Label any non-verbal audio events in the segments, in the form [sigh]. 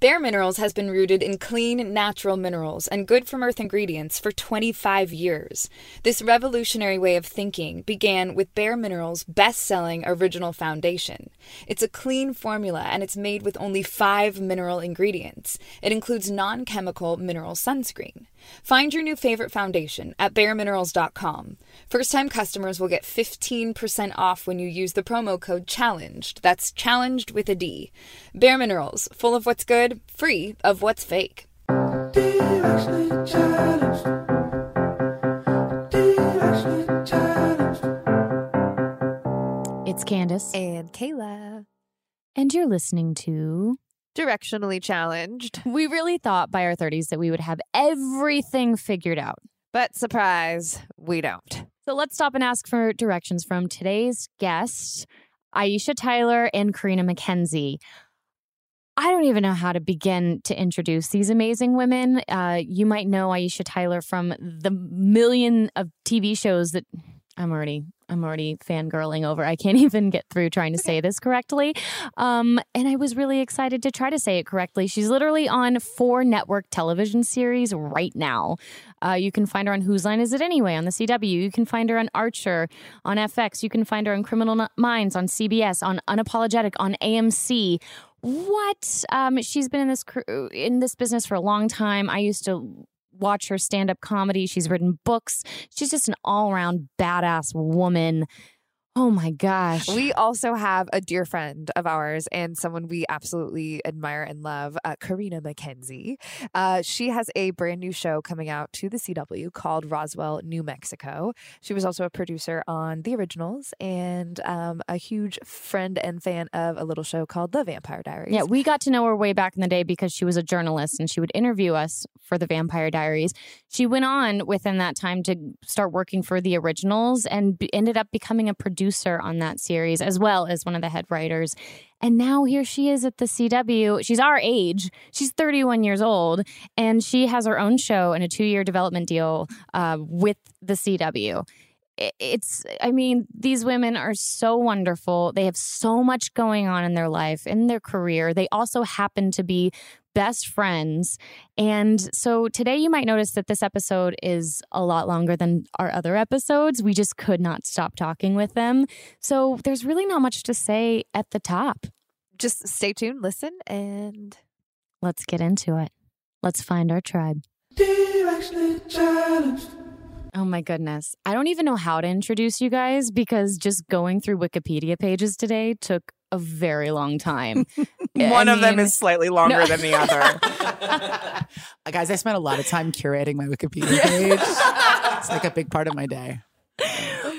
Bare Minerals has been rooted in clean, natural minerals and good from earth ingredients for 25 years. This revolutionary way of thinking began with Bare Minerals' best selling original foundation. It's a clean formula and it's made with only five mineral ingredients. It includes non chemical mineral sunscreen. Find your new favorite foundation at bareminerals.com. First time customers will get 15% off when you use the promo code CHALLENGED. That's challenged with a D. Bare Minerals, full of what's good, free of what's fake. It's Candace. And Kayla. And you're listening to Directionally Challenged. We really thought by our 30s that we would have everything figured out. But surprise, we don't. So let's stop and ask for directions from today's guests, Aisha Tyler and Carina MacKenzie. I don't even know how to begin to introduce these amazing women. Uh, you might know Aisha Tyler from the million of TV shows that I'm already I'm already fangirling over. I can't [laughs] even get through trying to say this correctly. Um, and I was really excited to try to say it correctly. She's literally on four network television series right now. Uh, you can find her on Whose Line Is It Anyway on the CW. You can find her on Archer on FX. You can find her on Criminal Minds on CBS, on Unapologetic on AMC what um, she's been in this in this business for a long time i used to watch her stand up comedy. She's written books. She's just an all around badass woman. Oh my gosh. We also have a dear friend of ours and someone we absolutely admire and love, uh, Carina MacKenzie. Uh, she has a brand new show coming out to the CW called Roswell, New Mexico. She was also a producer on The Originals and um, a huge friend and fan of a little show called The Vampire Diaries. Yeah, we got to know her way back in the day because she was a journalist and she would interview us for The Vampire Diaries. She went on within that time to start working for The Originals and b- ended up becoming a producer producer on that series, as well as one of the head writers. And now here she is at the CW. She's our age. She's 31 years old, and she has her own show and a two year development deal uh, with the CW. I- it's I mean, these women are so wonderful. They have so much going on in their life, in their career. They also happen to be best friends. And so today you might notice that this episode is a lot longer than our other episodes. We just could not stop talking with them. So there's really not much to say at the top. Just stay tuned, listen, and Let's get into it. Let's find our tribe. Oh my goodness. I don't even know how to introduce you guys because just going through Wikipedia pages today took a very long time. [laughs] One I of them is slightly longer No. than the other. [laughs] Uh, Guys, I spent a lot of time curating my Wikipedia page. [laughs] it's like a big part of my day.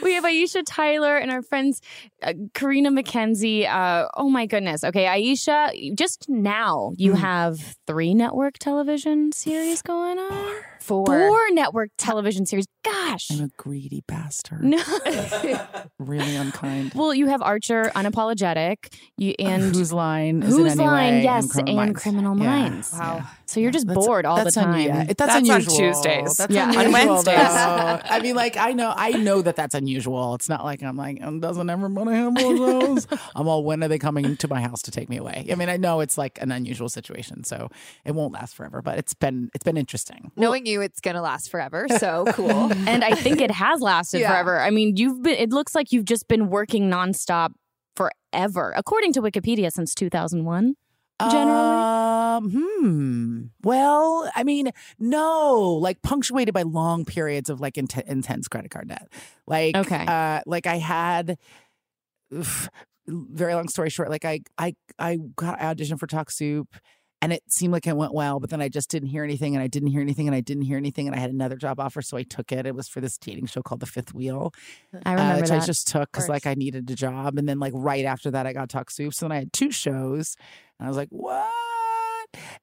we have Aisha Tyler and our friends uh, Carina MacKenzie. Uh, oh my goodness. Okay, Aisha, just now you have three network television series going on. Four. Four network television series. Gosh. I'm a greedy bastard. No. [laughs] really unkind. well, you have Archer, Unapologetic, you and Whose line is Whose it anyway? Line, and yes, and Criminal Criminal, Minds. Minds. Yeah, yeah. So you're just That's- bored all the that's un- time. yeah, it- that's, That's on. Tuesdays. That's Yeah. On Wednesdays. I mean, like I know, I know that that's unusual. It's not like I'm like, um, doesn't everybody have more shows? [laughs] I'm all, when are they coming to my house to take me away? I mean, I know it's like an unusual situation, so it won't last forever. But it's been it's been interesting. knowing you, it's gonna last forever. So cool. [laughs] [laughs] and I think it has lasted Yeah. forever. I mean, you've been it looks like you've just been working nonstop forever. According to Wikipedia since 2001. Generally? Um, hmm. Well, I mean, no, like punctuated by long periods of like int- intense credit card debt. Like, Okay. uh, like I had. oof, very long story short, like I, I, I got I auditioned for Talk Soup, and it seemed like it went well, but then I just didn't hear anything, and I didn't hear anything, and I didn't hear anything, and I had another job offer, so I took it. It was for this dating show called The Fifth Wheel, I uh, which that. I just took because like I needed a job, and then like right after that, I got Talk Soup. So then I had two shows, and I was like, what?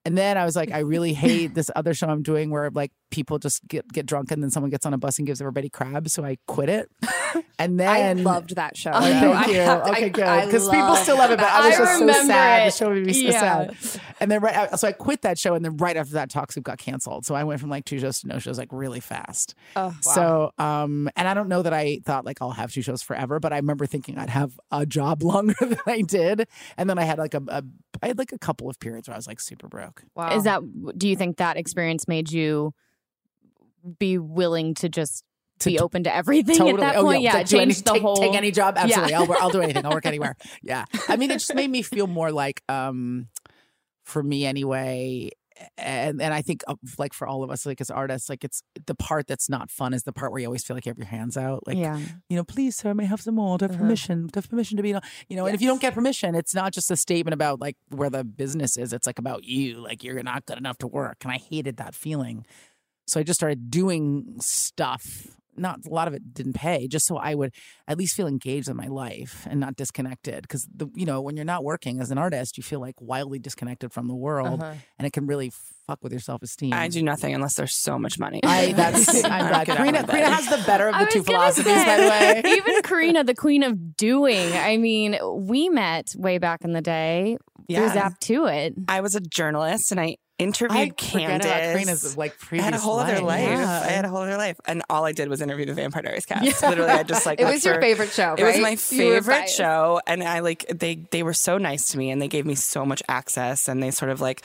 And then I was like, I really hate this other show I'm doing where like people just get get drunk and then someone gets on a bus and gives everybody crabs. So I quit it. [laughs] And then I loved that show. Oh, though. thank I you. to- okay, I- good. Because people still love it, but I was I just so sad. it. The show made me so Yeah. sad. And then right, so I quit that show, and then right after that, Talk Soup got canceled. So I went from like two shows to no shows like really fast. Oh, wow. So, um, and I don't know that I thought like I'll have two shows forever, but I remember thinking I'd have a job [laughs] longer than I did, and then I had like a, a I had like a couple of periods where I was like super broke. wow. Is that do you think that experience made you be willing to just To- be open to everything totally. at that oh, yeah, Yeah, do any- change the take, whole take any job. Absolutely, Yeah. I'll, I'll do anything. I'll work anywhere. [laughs] Yeah, I mean, it just made me feel more like, um, for me anyway. And and I think uh, like for all of us, like as artists, like it's the part that's not fun is the part where you always feel like you have your hands out. Like yeah. you know, please, sir, may I have some more. Have Uh-huh. permission? Do have permission to be, you know, and if you don't get permission, it's not just a statement about like where the business is. It's like about you. Like you're not good enough to work. And I hated that feeling. So I just started doing stuff. Not a lot of it didn't pay, just so I would at least feel engaged in my life and not disconnected. Because the you know when you're not working as an artist, you feel like wildly disconnected from the world, Uh-huh. and it can really fuck with your self esteem. I do nothing unless there's so much money. I [laughs] that's I'm glad. Get out Carina, of Carina has the better of the two was gonna philosophies, by the way. Even [laughs] Carina, the queen of doing. I mean, we met way back in the day through Yeah. Zap2it. I was a journalist and I interviewed I Candace. about Karina's like I previous had a whole other life. Yeah. I had a whole other life, and all I did was interview the Vampire Diaries cast. Literally, I just like [laughs] it was your for- favorite show, It was my favorite show, and I like they they were so nice to me, and they gave me so much access, and they sort of like.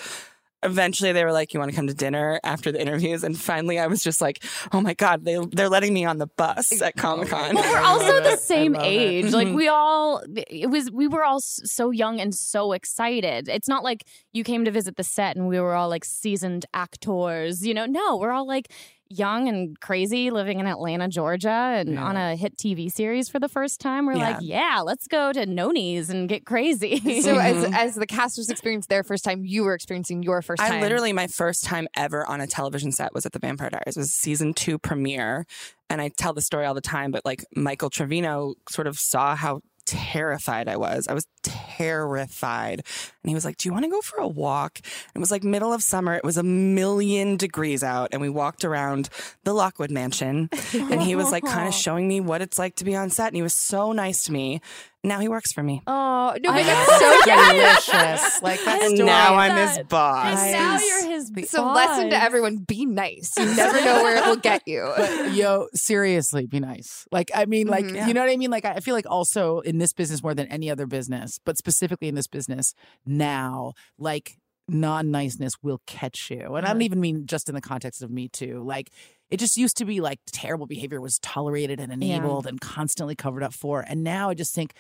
Eventually, they were like, "You want to come to dinner after the interviews?" And finally, I was just like, "Oh my god, they they're letting me on the bus at Comic Con." Well, we're also the it. Same love it. age. Like Mhm. we all, it was we were all so young and so excited. It's not like you came to visit the set and we were all like seasoned actors. You know, no, we're all like young and crazy, living in Atlanta, Georgia, and Yeah. on a hit TV series for the first time. We're Yeah. like, yeah, let's go to Noni's and get crazy. So as Mhm. as the casters experienced their first time, you were experiencing your first time. I literally my first time ever on a television set was at the Vampire Diaries. It was season two premiere, and I tell the story all the time. But like Michael Trevino sort of saw how terrified I was. I was terrified, and he was like, "Do you want to go for a walk?" And it was like middle of summer. It was a million degrees out, and we walked around the Lockwood Mansion, and he was like kind of [laughs] showing me what it's like to be on set, and he was so nice to me. Now he works for me. Oh no, I but that's so delicious. Like that And story. now I'm his boss. And now you're his So boss. lesson to everyone: be nice. You never know where it will get you. But yo, seriously, be nice. Like, I mean, like, Mhm. you know what I mean? Like, I feel like also in this business more than any other business, but specifically in this business now, like, non niceness will catch you. And I don't even mean just in the context of me too. Like, it just used to be like terrible behavior was tolerated and Yeah. enabled and constantly covered up for. And now I just think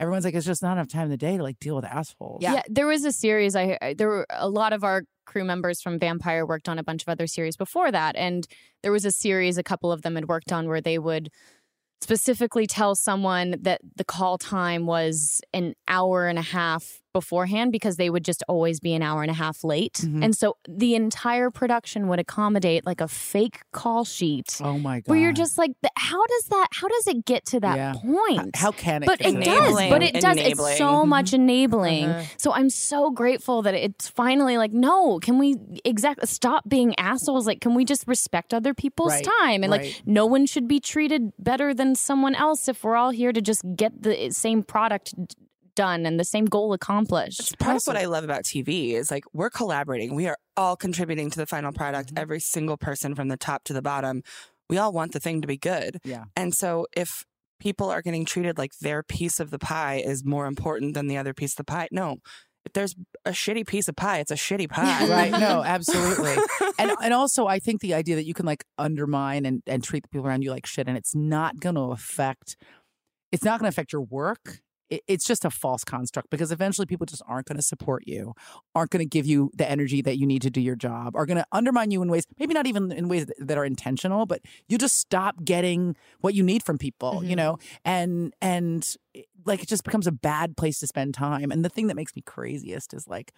everyone's like, it's just not enough time in the day to like deal with assholes. Yeah. there was a series. I I- there were a lot of our crew members from Vampire worked on a bunch of other series before that, and there was a series a couple of them had worked on where they would specifically tell someone that the call time was an hour and a half beforehand because they would just always be an hour and a half late. Mhm. And so the entire production would accommodate like a fake call sheet Oh my God. where you're just like, how does that, how does it get to that Yeah. point? How can it? but it to does. But it does. It's Enabling. so much enabling. Uh-huh. So I'm so grateful that it's finally like, no, can we exactly stop being assholes? Like, can we just respect other people's Right, time? And like, no one should be treated better than someone else if we're all here to just get the same product d- done and the same goal accomplished. It's part of what I love about TV is like we're collaborating. We are all contributing to the final product. Mm-hmm. Every single person from the top to the bottom. We all want the thing to be good. Yeah. And so if people are getting treated like their piece of the pie is more important than the other piece of the pie, no. If there's a shitty piece of pie, it's a shitty [laughs] pie. right no absolutely [laughs] and and also i think the idea that you can like undermine and and treat the people around you like shit and it's not going to affect it's not going to affect your work it's just a false construct because eventually people just aren't going to support you aren't going to give you the energy that you need to do your job are going to undermine you in ways maybe not even in ways that, that are intentional but you just stop getting what you need from people you mm-hmm. know? And and eh, like it just becomes a bad place to spend time and the thing that makes me craziest is like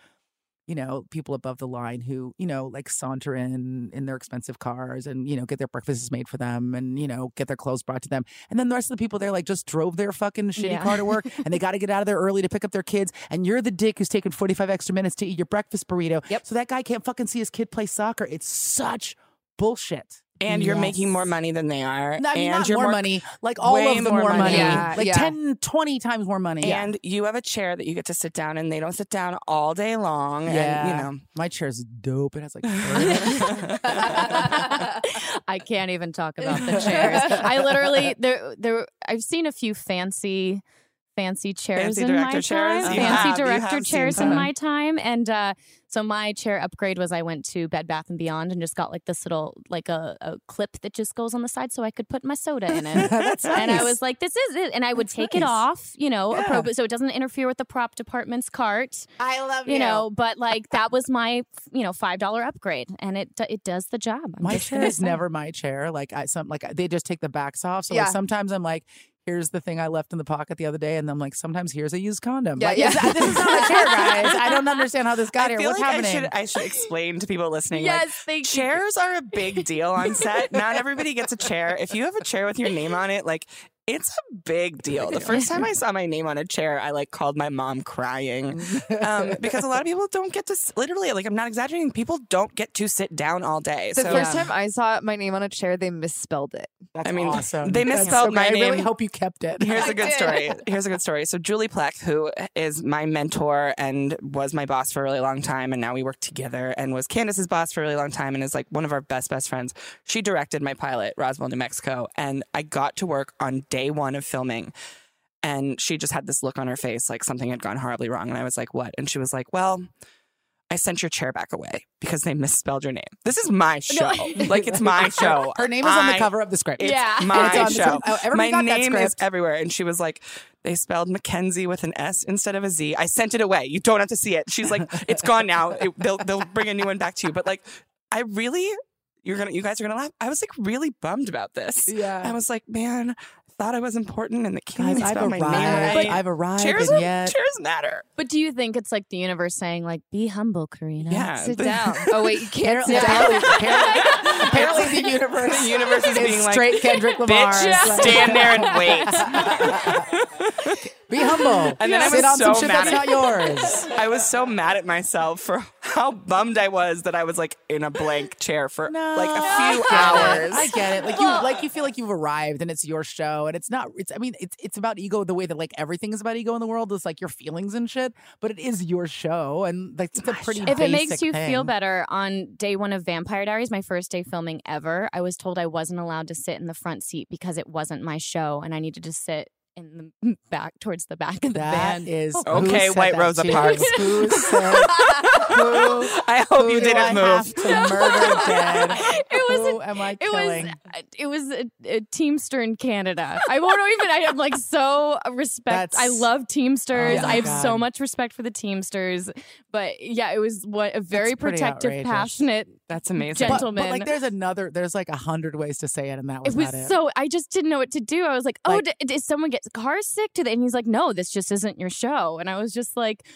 you know, people above the line who, you know, like saunter in in their expensive cars and, you know, get their breakfasts made for them and, you know, get their clothes brought to them. And then the rest of the people there like just drove their fucking shitty Yeah. car to work [laughs] and they got to get out of there early to pick up their kids. And you're the dick who's taking 45 extra minutes to eat your breakfast burrito. Yep. So that guy can't fucking see his kid play soccer. It's such bullshit. And you're making more money than they are. I mean, and not you're more, money, like all of them more more, money. money. Yeah, like yeah. 10, 20 times more money. And you have a chair that you get to sit down and they don't sit down all day long. yeah. And, you know, My chair's dope. It has like [laughs] I can't even talk about the [laughs] chairs. I literally there there I've seen a few fancy fancy chairs Fancy in my director chairs? time. You fancy have- director chairs in my time. And uh so my chair upgrade was I went to Bed Bath and Beyond and just got like this little like a, a clip that just goes on the side so I could put my soda in it. [laughs] That's And I was like, this is it. And I would That's take it off, you know, Yeah. appropriate so it doesn't interfere with the prop department's cart. I love You know, but like that was my, you know, five dollar upgrade, and it it does the job. I'm my chair is say. never my chair. Like I some like they just take the backs off. So Yeah. like sometimes I'm like, here's the thing I left in the pocket the other day, and I'm like, sometimes here's a used condom. Yeah, like, yeah. it's- this is not a [laughs] chair, guys. I don't understand how this got I here. feel What's like happening? I should I should explain to people listening. Yes, like, thank you. chairs are a big deal on set. [laughs] Not everybody gets a chair. If you have a chair with your name on it, like it's a big deal. The first time I [laughs] saw my name on a chair, I like called my mom crying um, [laughs] because a lot of people don't get to literally like I'm not exaggerating. People don't get to sit down all day. The so first time I saw my name on a chair, they misspelled it. That's I mean, awesome. they misspelled so my great. I really hope you kept it. Here's [laughs] I a good did. story. Here's a good story. So Julie Plec, who is my mentor and was my boss for a really long time, and now we work together, and was Candace's boss for a really long time, and is like one of our best best friends. She directed my pilot, Roswell, New Mexico, and I got to work on day one of filming. And she just had this look on her face like something had gone horribly wrong. And I was like, what? And she was like, well, I sent your chair back away because they misspelled your name. This is my [laughs] show. like, it's my [laughs] show. Her name is on the cover of the script. it's Yeah. my It's show. Oh, my name is everywhere. And she was like, they spelled MacKenzie with an S instead of a Z. I sent it away. You don't have to see it. She's like, it's gone now. It- they'll they'll bring a new one back to you. But like, I really, you're gonna, you guys are gonna laugh. I was like really bummed about this. Yeah. I was like, man, I thought I was important, and the can't Guys, I've spell my arrived. name right. I've arrived, chairs, and yet chairs matter. But do you think it's like the universe saying, like, be humble, Carina? Yeah, Sit the- down. [laughs] Oh wait, you can't sit down. apparently, [laughs] apparently the universe, The universe is being like, straight Kendrick Lamar. Bitch, It's like, stand there and [laughs] wait. Be humble. And then I Sit was on so some shit mad that's at- not yours. I was so mad at myself for how bummed I was that I was like in a blank chair for like a few get it. hours. I get it. Like you, like you feel like you've arrived and it's your show, and it's not. It's. I mean, it's it's about ego the way that like everything is about ego in the world. is like your feelings and shit, but it is your show, and like it's a pretty. If it makes basic you feel better, on day one of Vampire Diaries, my first day filming ever, I was told I wasn't allowed to sit in the front seat because it wasn't my show and I needed to sit in the [laughs] back towards the back of the That van. is Okay, White that Rosa to? Parks. Who [laughs] said? [laughs] who, I hope who you didn't I move. have to murder dead? It was Who am I It killing? was uh, it was a, a Teamster in Canada. I won't even. I have like so respect. I love Teamsters. Oh I have so much respect for the Teamsters. But yeah, it was what a very protective, outrageous. passionate That's amazing. But- gentleman. But, like, there's another. There's like a hundred ways to say it, and that was it was not it. so I just didn't know what to do. I was like, "Oh, Like- d- did someone get car sick today?" And he's like, "No, this just isn't your show." And I was just like,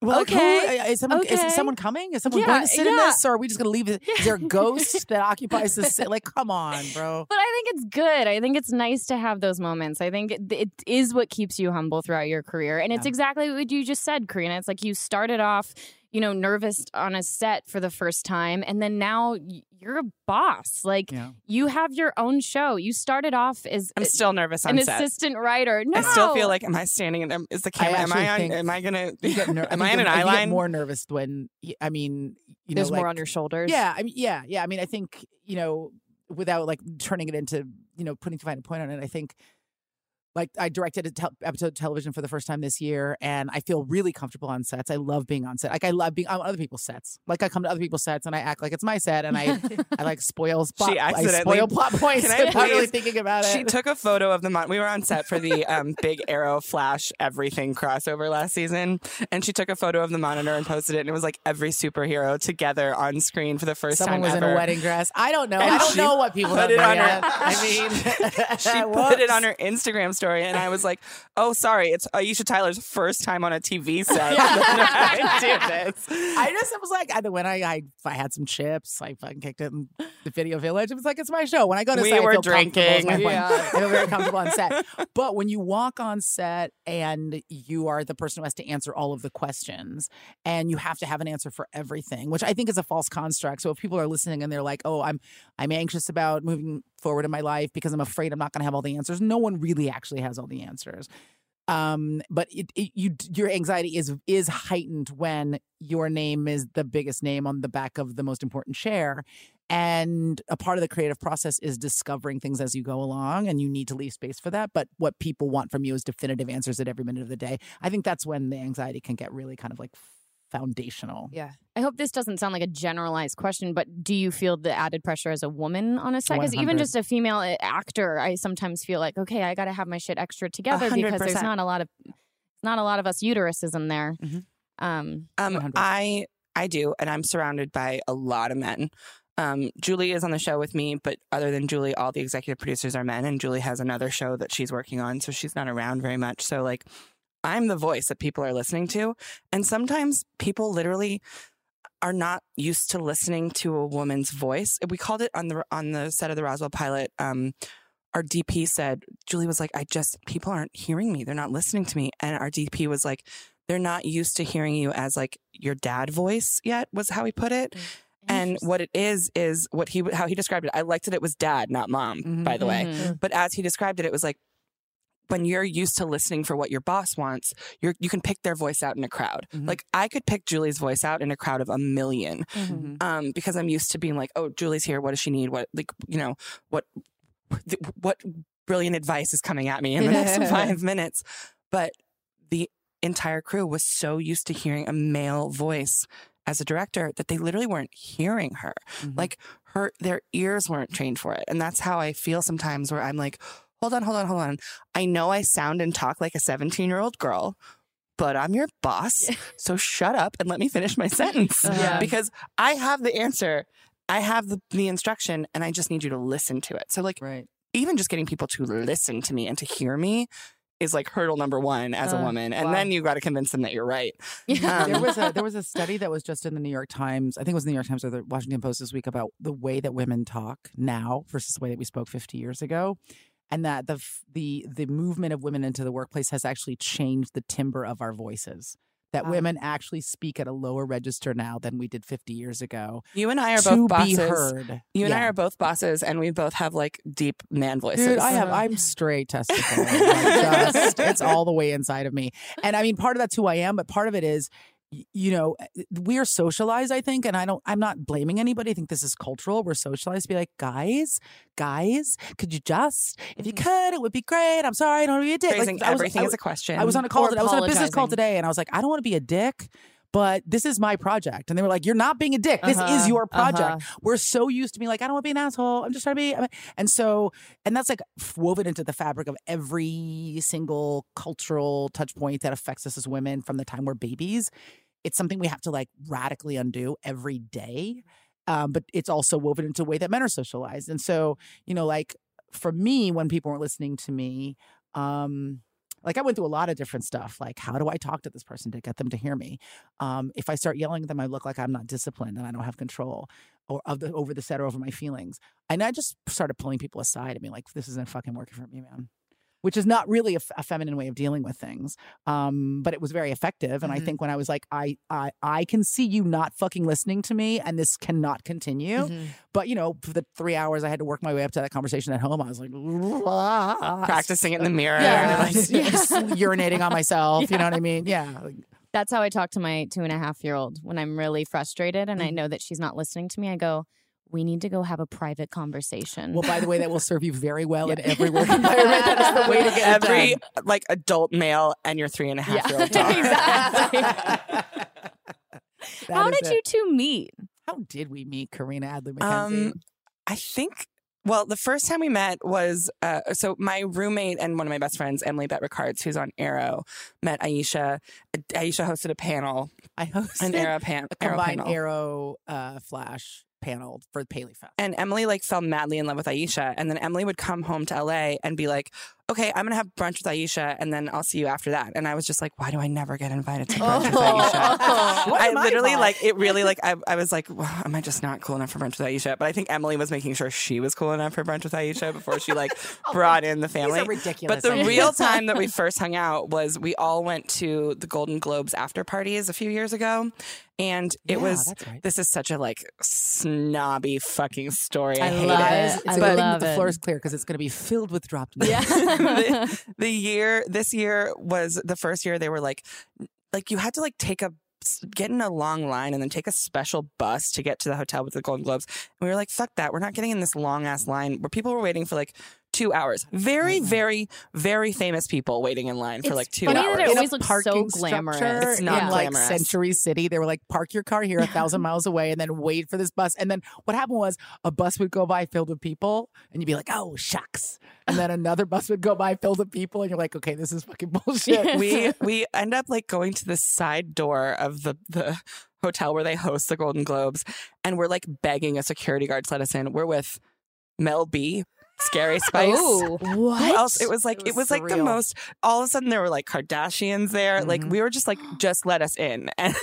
Well, like, who- okay, uh, is someone okay. is someone coming? Is someone Yeah, going to sit in this, or are we just going to leave Is there a [laughs] ghost that occupies this? Sit? Like, come on, bro. [laughs] But I think it's good. I think it's nice to have those moments. I think it, it is what keeps you humble throughout your career. And it's exactly what you just said, Carina. It's like you started off, you know, nervous on a set for the first time, and then now you're a boss. Like Yeah. you have your own show. You started off as I'm still nervous an set. assistant writer. No, I still feel like, am I standing in? Is the camera? am I on? Am I gonna get ner- [laughs] am think I in an you're- eye you get line? more nervous when I mean, you know There's know, more like- on your shoulders. Yeah, I mean, yeah, yeah. I mean, I think you know, without like turning it into you know putting too fine a point on it, I think like I directed a tel- episode of television for the first time this year, and I feel really comfortable on sets. I love being on set. Like I love being on other people's sets. Like I come to other people's sets and I act like it's my set, and I [laughs] I like spoil spot. She I accidentally- spoil plot [laughs] points. Can I [laughs] without really please- thinking about it. She took a photo of the mon- we were on set for the um, big Arrow Flash everything crossover last season, and she took a photo of the monitor and posted it, and it was like every superhero together on screen for the first Someone time was ever. in a wedding dress. I don't know. And I don't know what people put it on her- yet. I mean, she put it on her Instagram story, and I was like, "Oh, sorry, it's Aisha Tyler's first time on a TV set. [laughs] [laughs] I do this." I just was like, I, when I, I I had some chips, I fucking kicked it in the video village. It was like it's my show. When I go to We set, I were feel. It's my drinking. Yeah. I feel very comfortable on set. But when you walk on set and you are the person who has to answer all of the questions, and you have to have an answer for everything, which I think is a false construct. So if people are listening and they're like, "Oh, I'm I'm anxious about moving forward in my life because I'm afraid I'm not going to have all the answers," no one really actually has all the answers. Um but it, it you your anxiety is is heightened when your name is the biggest name on the back of the most important chair and a part of the creative process is discovering things as you go along and you need to leave space for that but what people want from you is definitive answers at every minute of the day. I think that's when the anxiety can get really kind of like foundational Yeah. I hope this doesn't sound like a generalized question, but do you feel the added pressure as a woman on a set? Because even just a female uh, actor, I sometimes feel like, okay, I got to have my shit extra together because there's not a lot of not a lot of us uteruses in there. Mhm. Um, Um, I I do, and I'm surrounded by a lot of men. Um, Julie is on the show with me, but other than Julie, all the executive producers are men, and Julie has another show that she's working on, so she's not around very much. So like, I'm the voice that people are listening to, and sometimes people literally are not used to listening to a woman's voice. We called it on the on the set of the Roswell pilot. Um, our DP said Julie was like, "I just people aren't hearing me; they're not listening to me," and our DP was like they're not used to hearing you as like your dad voice yet was how he put it and what it is is what he how he described it i liked that it was dad not mom Mhm. by the way Mhm. but as he described it it was like when you're used to listening for what your boss wants you're you can pick their voice out in a crowd Mhm. like i could pick julie's voice out in a crowd of a 1000000 Mhm. um because i'm used to being like oh julie's here what does she need what like you know what what brilliant advice is coming at me in the next [laughs] five minutes but the entire crew was so used to hearing a male voice as a director that they literally weren't hearing her Mhm. like her their ears weren't trained for it and that's how i feel sometimes where i'm like hold on hold on hold on i know i sound and talk like a 17 year old girl but i'm your boss so shut up and let me finish my [laughs] sentence Yeah. because i have the answer i have the, the instruction and i just need you to listen to it so like right even just getting people to listen to me and to hear me is like hurdle number one as a Uh, woman and wow. then you got to convince them that you're right yeah. there Um, was a [laughs] there was a study that was just in the New York Times. I think it was the New York Times or the Washington Post this week about the way that women talk now versus the way that we spoke 50 years ago, and that the the the movement of women into the workplace has actually changed the timbre of our voices. that women actually speak at a lower register now than we did 50 years ago. You and I are both be bosses. heard. You and I are both bosses, and we both have like deep man voices. Dude, I have I'm [laughs] straight testicle. Just, it's all the way inside of me. And I mean, part of that's who I am, but part of it is you know, eh, we are socialized, I think, and I don't I'm not blaming anybody. I think this is cultural. We're socialized to be like, guys, guys, could you just if you could, it would be great. I'm sorry, I don't want to be a dick. Like, Phrasing I was- everything I as was- a question. I was on a call today. I was on a business call today and I was like, I don't want to be a dick. But this is my project. And they were like, You're not being a dick. This is Uh-huh, your project. uh-huh. We're so used to being like, I don't want to be an asshole. I'm just trying to be. And so, and that's like woven into the fabric of every single cultural touch point that affects us as women from the time we're babies. It's something we have to like radically undo every day. Um, but it's also woven into the way that men are socialized. And so, you know, like for me, when people weren't listening to me, um, like I went through a lot of different stuff. Like, how do I talk to this person to get them to hear me? Um, if I start yelling at them, I look like I'm not disciplined and I don't have control or of the over the set or over my feelings. And I just started pulling people aside and being like, this isn't fucking working for me, man. Which is not really a, f- a feminine way of dealing with things, um, but it was very effective. And I Mhm. think when I was like, I, I, I can see you not fucking listening to me, and this cannot continue. Mhm. But you know, for the three hours I had to work my way up to that conversation at home, I was like, practicing it in the [laughs] mirror. yeah, Like, [laughs] just, just urinating on [laughs] myself. You know what I mean? Yeah. That's how I talk to my two and a half year old when I'm really frustrated and I know that she's not listening to me. I go, we need to go have a private conversation. Well, by the way, that will serve you very well in every work environment. That is the way to get it every done. like adult male and your three and a half year old daughter. [laughs] exactly. [laughs] That How is did it. you two meet? How did we meet Carina Adly MacKenzie? Um, I think. Well, the first time we met was uh, so my roommate and one of my best friends, Emily Bett Rickards, who's on Arrow, met Aisha. Aisha hosted a panel, I hosted an Arrow, pan- a Arrow combined panel. Arrow uh, Flash panel for Paley Fest. And Emily like fell madly in love with Aisha. And then Emily would come home to LA and be like, okay, I'm going to have brunch with Aisha and then I'll see you after that. And I was just like, why do I never get invited to brunch with Aisha? [laughs] I literally like it really like I, I was like, well, am I just not cool enough for brunch with Aisha? But I think Emily was making sure she was cool enough for brunch with Aisha before she like [laughs] brought in the family. Oh, ridiculous But the real [laughs] time that we first hung out was we all went to the Golden Globes after parties a few years ago. And it Yeah, was right. this is such a like snobby fucking story. I, I hate love it. it. It's I a good thing that love the it. floor is clear because it's going to be filled with dropped names. Yeah. The, [laughs] [laughs] the year this year was the first year they were like like you had to like take a get in a long line and then take a special bus to get to the hotel with the golden globes. And we were like fuck that. We're not getting in this long ass line. Where people were waiting for like two hours very mm-hmm. very very famous people waiting in line for like two funny hours that it in a always looks so parking glamorous. structure It's not in like. Century City. They were like, park your car here a thousand [laughs] miles away and then wait for this bus. And then what happened was a bus would go by filled with people and you'd be like, oh, shucks. And then another bus would go by filled with people and you're like, okay, this is fucking [laughs] bullshit. we [laughs] we end up like going to the side door of the the hotel where they host the Golden Globes, and we're like begging a security guard to let us in. We're with Mel B. Scary Spice. Oh, Who else? It was like It it was was, like the most. All of a sudden, there were like Kardashians there. Like Mhm. we were just like, just let us in, [laughs] and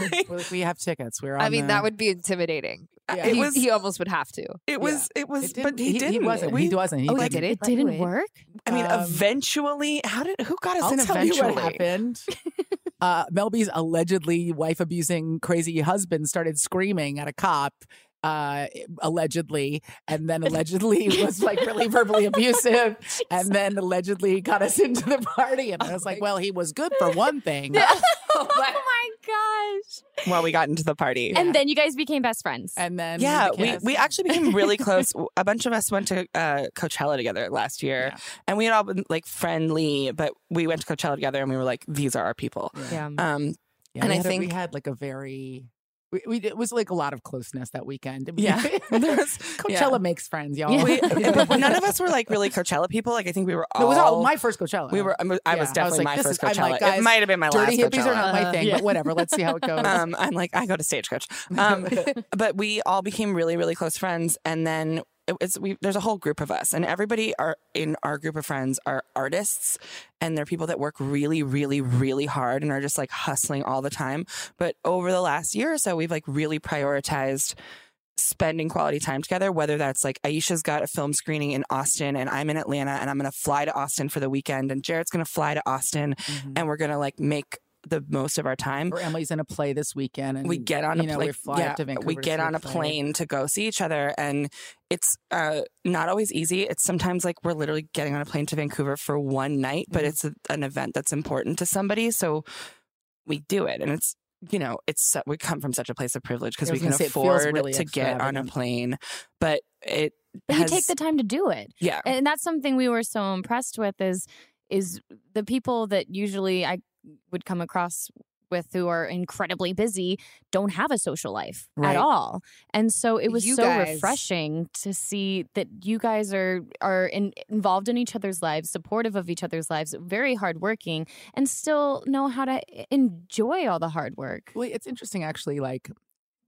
like, We're like, we have tickets. We're on I mean, the- that would be intimidating. Yeah. it he, was. he almost would have to. It was. It was. It but he, didn't. He wasn't. We, he wasn't. He Oh, he like, did it it didn't Right. work. I mean, Um, eventually, how did? Who got us I'll in tell eventually? you what happened. uh, Mel B's allegedly wife abusing crazy husband started screaming at a cop. Uh, allegedly, and then allegedly [laughs] was like really verbally abusive, and then allegedly got us into the party. And I was like, "Well, he was good for [laughs] one thing." [laughs] oh my gosh. Well, we got into the party. And then you guys became best friends. And then Yeah, we, we, we actually became really close. A bunch of us went to uh, Coachella together last year, and we had all been like friendly, but we went to Coachella together, and we were like, "These are our people." yeah. Um, Yeah, and I think a- we had like a very. We, we it was like a lot of closeness that weekend. [laughs] [laughs] Yeah. Coachella yeah. makes friends, y'all. Yeah. [laughs] we, none of us were like really Coachella people. Like I think we were all. It was all my first Coachella. we were. I was, I was definitely like, my first is- Coachella. like, guys, it might have been my Dirty last hippies Coachella. are not my Uh, thing, yeah. but whatever. Let's see how it goes. um, I'm like, I go to Stagecoach. Um, but we all became really, really close friends, and then it's we. There's a whole group of us, and everybody are in our group of friends are artists, and they're people that work really, really, really hard and are just like hustling all the time. But over the last year or so, we've like really prioritized spending quality time together whether that's like Aisha's got a film screening in Austin and I'm in Atlanta and I'm going to fly to Austin for the weekend and Jared's going to fly to Austin Mm-hmm. and we're going to like make the most of our time. Or Emily's in a play this weekend, and we get on a know, plane. we yeah, up to Vancouver. we get on a plane to go see each other, and it's uh, not always easy. It's sometimes like we're literally getting on a plane to Vancouver for one night, but Mhm. it's a, an event that's important to somebody, so we do it, and it's you know it's we come from such a place of privilege because we can afford really to get on a plane, but it But has, you take the time to do it. yeah And that's something we were so impressed with is is the people that usually I would come across with who are incredibly busy don't have a social life Right. at all. And so it was You so guys- refreshing to see that you guys are are in, involved in each other's lives, supportive of each other's lives, very hardworking and still know how to enjoy all the hard work. Well, it's interesting actually, like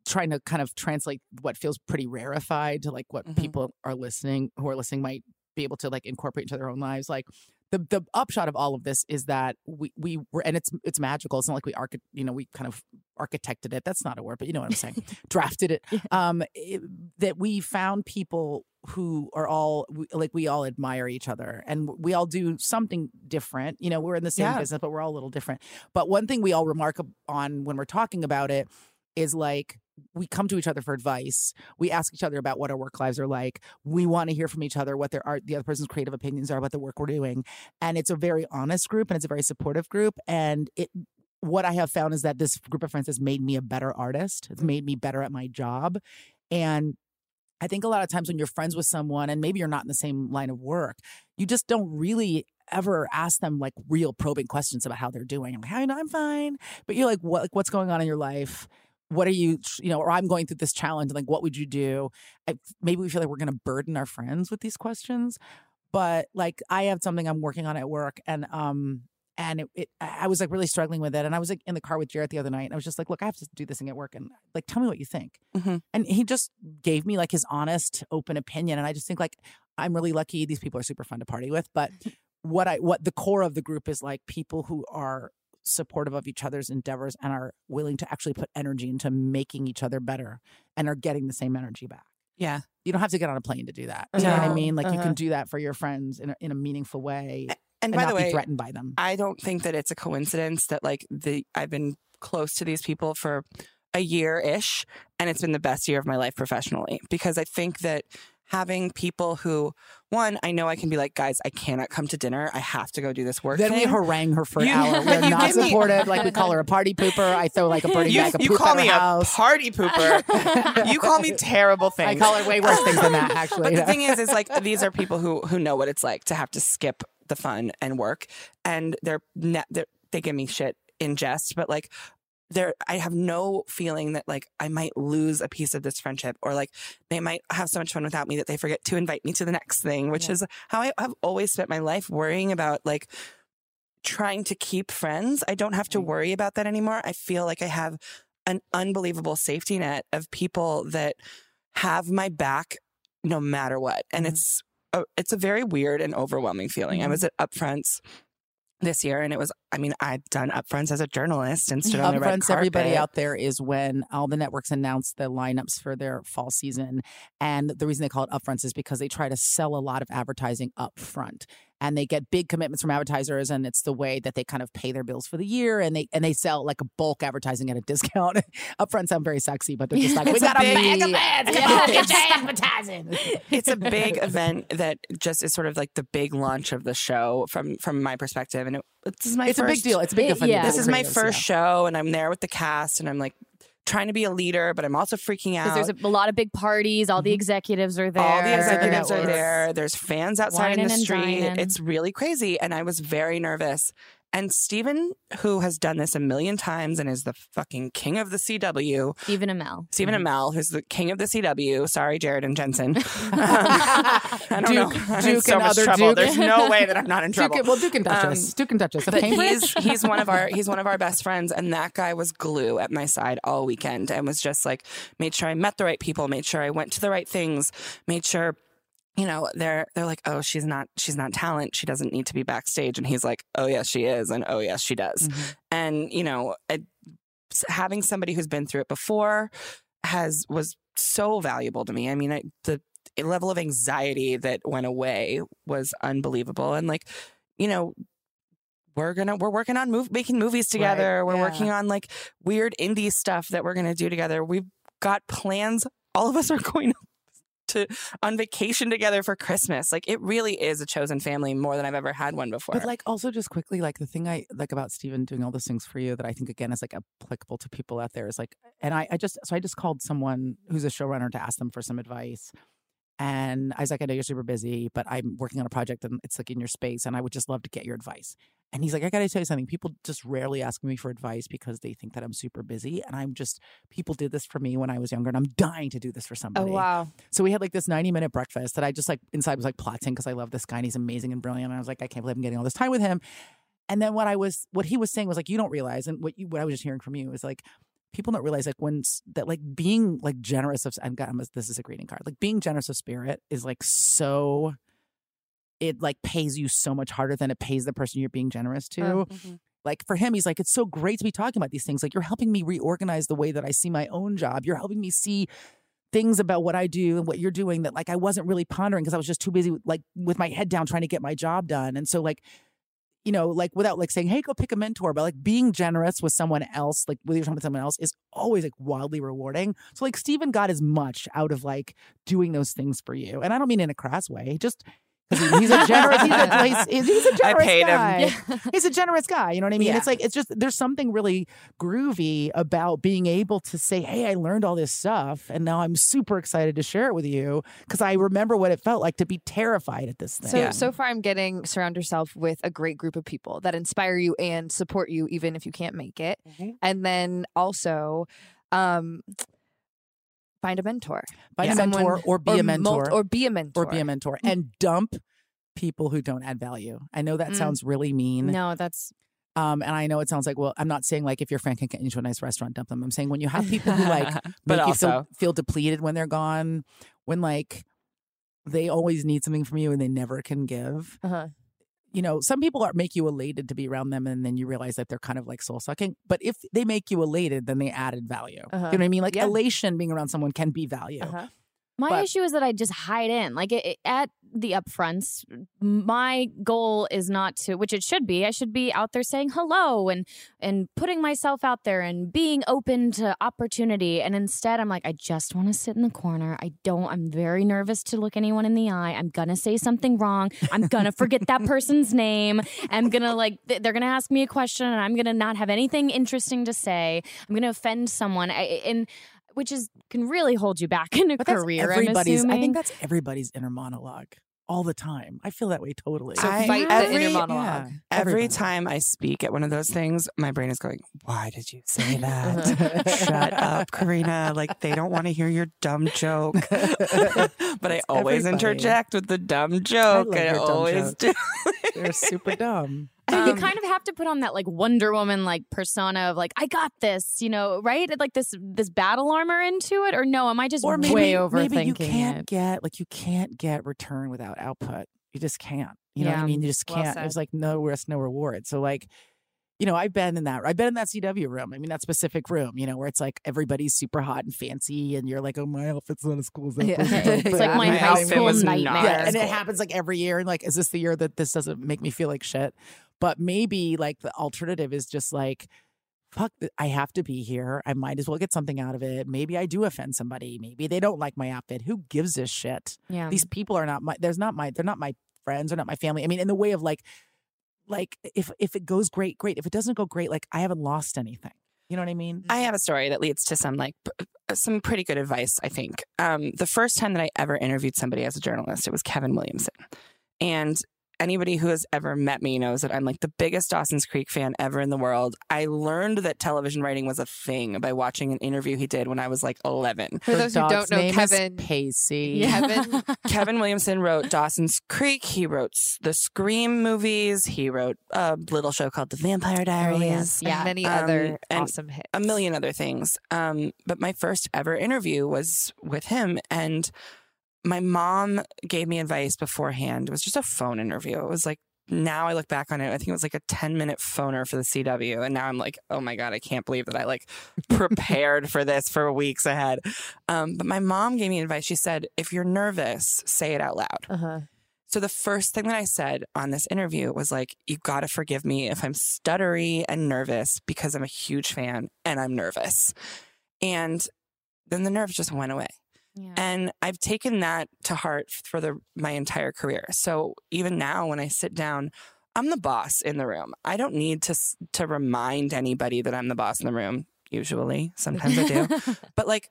trying to kind of translate what feels pretty rarefied to like what Mhm. people are listening who are listening might be able to like incorporate into their own lives. Like the the upshot of all of this is that we we were and it's it's magical. It's not like we archi- you know we kind of architected it. That's not a word, but you know what I'm saying. [laughs] Drafted it. Um, it- that we found people who are all like we all admire each other and we all do something different. You know, we're in the same Yeah. business, but we're all a little different. But one thing we all remark on when we're talking about it is like we come to each other for advice. We ask each other about what our work lives are like. We want to hear from each other what their art, the other person's creative opinions are about the work we're doing. And it's a very honest group and it's a very supportive group. And it what I have found is that this group of friends has made me a better artist. It's made me better at my job. And I think a lot of times when you're friends with someone and maybe you're not in the same line of work, you just don't really ever ask them like real probing questions about how they're doing. I'm like, "Hi, no, I'm fine. But you're like, what, like, what's going on in your life? What are you, you know, or I'm going through this challenge. Like, what would you do? I, maybe we feel like we're going to burden our friends with these questions. But like, I have something I'm working on at work and, um, and it, it, I was like really struggling with it. And I was like in the car with jared the other night and I was just like, look, I have to do this thing at work. And like, tell me what you think. Mhm. And he just gave me like his honest, open opinion. And I just think like, I'm really lucky. These people are super fun to party with. But [laughs] what I, what the core of the group is like people who are supportive of each other's endeavors and are willing to actually put energy into making each other better and are getting the same energy back. yeah You don't have to get on a plane to do that. You know what I mean? Like you Uh-huh. can do that for your friends in a, in a meaningful way and, and by not the way be threatened by them. I don't think that it's a coincidence that like the I've been close to these people for a year ish and it's been the best year of my life professionally because I think that having people who one I know I can be like guys I cannot come to dinner I have to go do this work Then we thing. harangue her for an You- hour. We're not supportive. Like we call her a [laughs] party pooper. I throw like a birdie you, bag of you poop call me house. a party pooper. you call me terrible things. I call her way worse things than that. [laughs] Actually, But the thing is, [laughs] is like these are people who who know what it's like to have to skip the fun and work, and they're, ne- they're they give me shit in jest, but like there I have no feeling that like I might lose a piece of this friendship or like they might have so much fun without me that they forget to invite me to the next thing, which Yeah. is how I have always spent my life worrying about like trying to keep friends. I don't have to worry about that anymore. I feel like I have an unbelievable safety net of people that have my back no matter what. And mm-hmm. it's a, it's a very weird and overwhelming feeling. I mm-hmm. was at Upfronts this year and it was I mean, I've done upfronts as a journalist and stood on the red Upfronts, carpet. everybody out there is when all the networks announce the lineups for their fall season. And the reason they call it upfronts is because they try to sell a lot of advertising up front. And they get big commitments from advertisers, and it's the way that they kind of pay their bills for the year. And they and they sell like a bulk advertising at a discount. [laughs] Upfront sound very sexy, but they're just like, [laughs] we got a big- bag of ads. Come on, get your [laughs] advertising. it's a big event that just is sort of like the big launch of the show from from my perspective and it, this is my It's a big deal. It's a big deal for yeah. this is my first yeah. show and i'm there with the cast and i'm like trying to be a leader but i'm also freaking out Because there's a, a lot of big parties, all the mm-hmm. executives are there. all the executives are there. There's fans outside in the street. dining. it's really crazy and i was very nervous and Stephen, who has done this a million times and is the fucking king of the CW, Stephen Amell. Stephen Mm-hmm. Amell, who's the king of the CW. Sorry, Jared and Jensen. [laughs] [laughs] I don't know. Duke- I'm in so and much other trouble. Duke. There's no way that I'm not in trouble. Duke, well, Duke and Duchess. Um, Duke and Duchess but Cambridge. he's he's one of our he's one of our best friends, and that guy was glue at my side all weekend, and was just like made sure I met the right people, made sure I went to the right things, made sure. You know, they're they're like, oh, she's not she's not talent. She doesn't need to be backstage, and he's like, oh yes, she is, and oh yes, she does. Mm-hmm. And you know, it, having somebody who's been through it before has was so valuable to me. I mean, I, the level of anxiety that went away was unbelievable, and like, you know, we're gonna we're working on move, making movies together. We're yeah. working on like weird indie stuff that we're gonna do together. We've got plans. All of us are [laughs] going to on vacation together for Christmas. Like it really is a chosen family more than I've ever had one before. But like also just quickly, like the thing I like about Stephen doing all those things for you that I think again is like applicable to people out there is like and I, I just so I just called someone who's a showrunner to ask them for some advice. And I was like, I know you're super busy, but I'm working on a project and it's like in your space, and I would just love to get your advice. And he's like, I gotta tell you something. People just rarely ask me for advice because they think that I'm super busy. And I'm just, people did this for me when I was younger, and I'm dying to do this for somebody. Oh somebody. wow. So we had like this 90 minute breakfast that I just like inside was like plotting because I love this guy and he's amazing and brilliant. And I was like, I can't believe I'm getting all this time with him. And then what I was, what he was saying was like, you don't realize, and what you, what I was just hearing from you is like, people don't realize like when that like being like generous of, and God, I'm this is a greeting card, like being generous of spirit is like so, it like pays you so much harder than it pays the person you're being generous to Oh, like for him, he's like, it's so great to be talking about these things. Like you're helping me reorganize the way that I see my own job. You're helping me see things about what I do and what you're doing that like I wasn't really pondering because I was just too busy like with my head down trying to get my job done. And so like, you know, like without like saying, hey, go pick a mentor, but like being generous with someone else, like whether you're talking with someone else, is always like wildly rewarding. So like Stephen got as much out of like doing those things for you. And I don't mean in a crass way, just because he's a generous, he's a, he's, he's a [laughs] I generous paid him. guy. [laughs] He's a generous guy. You know what I mean? Yeah. It's like it's just there's something really groovy about being able to say, "Hey, I learned all this stuff, and now I'm super excited to share it with you because I remember what it felt like to be terrified at this thing." So so far, I'm getting surround yourself with a great group of people that inspire you and support you, even if you can't make it. Mm-hmm. And then also, um, find a mentor. Find a Someone- mentor or be a mul- mentor. or be a mentor, or be a mentor and dump people who don't add value. I know that Mm. sounds really mean. No, that's Um, and I know it sounds like, well, I'm not saying like if your friend can get into a nice restaurant, dump them. I'm saying when you have people who like [laughs] But make you feel, feel depleted when they're gone, when like they always need something from you and they never can give. Uh-huh. You know, some people are make you elated to be around them, and then you realize that they're kind of like soul sucking. But if they make you elated, then they added value. Uh-huh. You know what I mean? Like Yeah. elation being around someone can be value. Uh-huh. My But- issue is that I just hide in. Like it, it- at the upfronts, my goal is not to, which it should be. I should be out there saying hello and and putting myself out there and being open to opportunity. And instead, I'm like, I just want to sit in the corner. I don't. I'm very nervous to look anyone in the eye. I'm gonna say something wrong. I'm gonna forget that person's name. I'm gonna like th- they're gonna ask me a question, and I'm gonna not have anything interesting to say. I'm gonna offend someone. I, and which is can really hold you back [laughs] in a But that's career. I'm everybody's. I think that's everybody's inner monologue all the time. I feel that way totally. So I- fight the every- inner monologue. Yeah, Every time I speak at one of those things, my brain is going, Why did you say that? [laughs] Shut up, Carina. Like, they don't want to hear your dumb joke. [laughs] but I always everybody. interject with the dumb joke. love I, your dumb always joke. do. They're super dumb. [laughs] you Um, kind of have to put on that like Wonder Woman like persona of like I got this, you know, right? Like this this battle armor into it, or no? Am I just or maybe, way overthinking maybe you can't it? get like you can't get return without output. You just can't. You know what I mean? You just can't. said. There's like no risk, no reward. So like, you know, I've been in that. I've been in that CW room. I mean, that specific room. You know, where it's like everybody's super hot and fancy, and you're like, oh, my outfit's not as cool as that. Yeah. [laughs] It's outfit. like my You know high what I mean? school was nightmare. Yeah, and it happens like every year. And like, is this the year that this doesn't make me feel like shit? But maybe like the alternative is just like, fuck, I have to be here. I might as well get something out of it. Maybe I do offend somebody. Maybe they don't like my outfit. Who gives a shit? Yeah, These people are not my. There's not my. They're not my friends. They're not my family. I mean, in the way of like, like if if it goes great, great. If it doesn't go great, like I haven't lost anything. You know what I mean? I have a story that leads to some like uh, some pretty good advice. I think um, the first time that I ever interviewed somebody as a journalist, it was Kevin Williamson, and anybody who has ever met me knows that I'm like the biggest Dawson's Creek fan ever in the world. I learned that television writing was a thing by watching an interview he did when I was like 11. For those who don't know, Kevin, Pacey. [laughs] Kevin, [laughs] Kevin Williamson wrote Dawson's Creek. He wrote the Scream movies. He wrote a little show called The Vampire Diaries. Yeah. and many Um, other awesome hits. a million other things. Um, but my first ever interview was with him, and my mom gave me advice beforehand. It was just a phone interview. It was like now I look back on it, I think it was like a 10 minute phoner for the CW. And now I'm like, oh my God, I can't believe that I like [laughs] prepared for this for weeks ahead. Um, but my mom gave me advice. She said, if you're nervous, say it out loud. Uh-huh. So the first thing that I said on this interview was like, you got to forgive me if I'm stuttery and nervous because I'm a huge fan and I'm nervous. And then the nerves just went away. Yeah. And I've taken that to heart for the my entire career. So even now when I sit down, I'm the boss in the room. I don't need to to remind anybody that I'm the boss in the room usually. [laughs] Sometimes I do. but like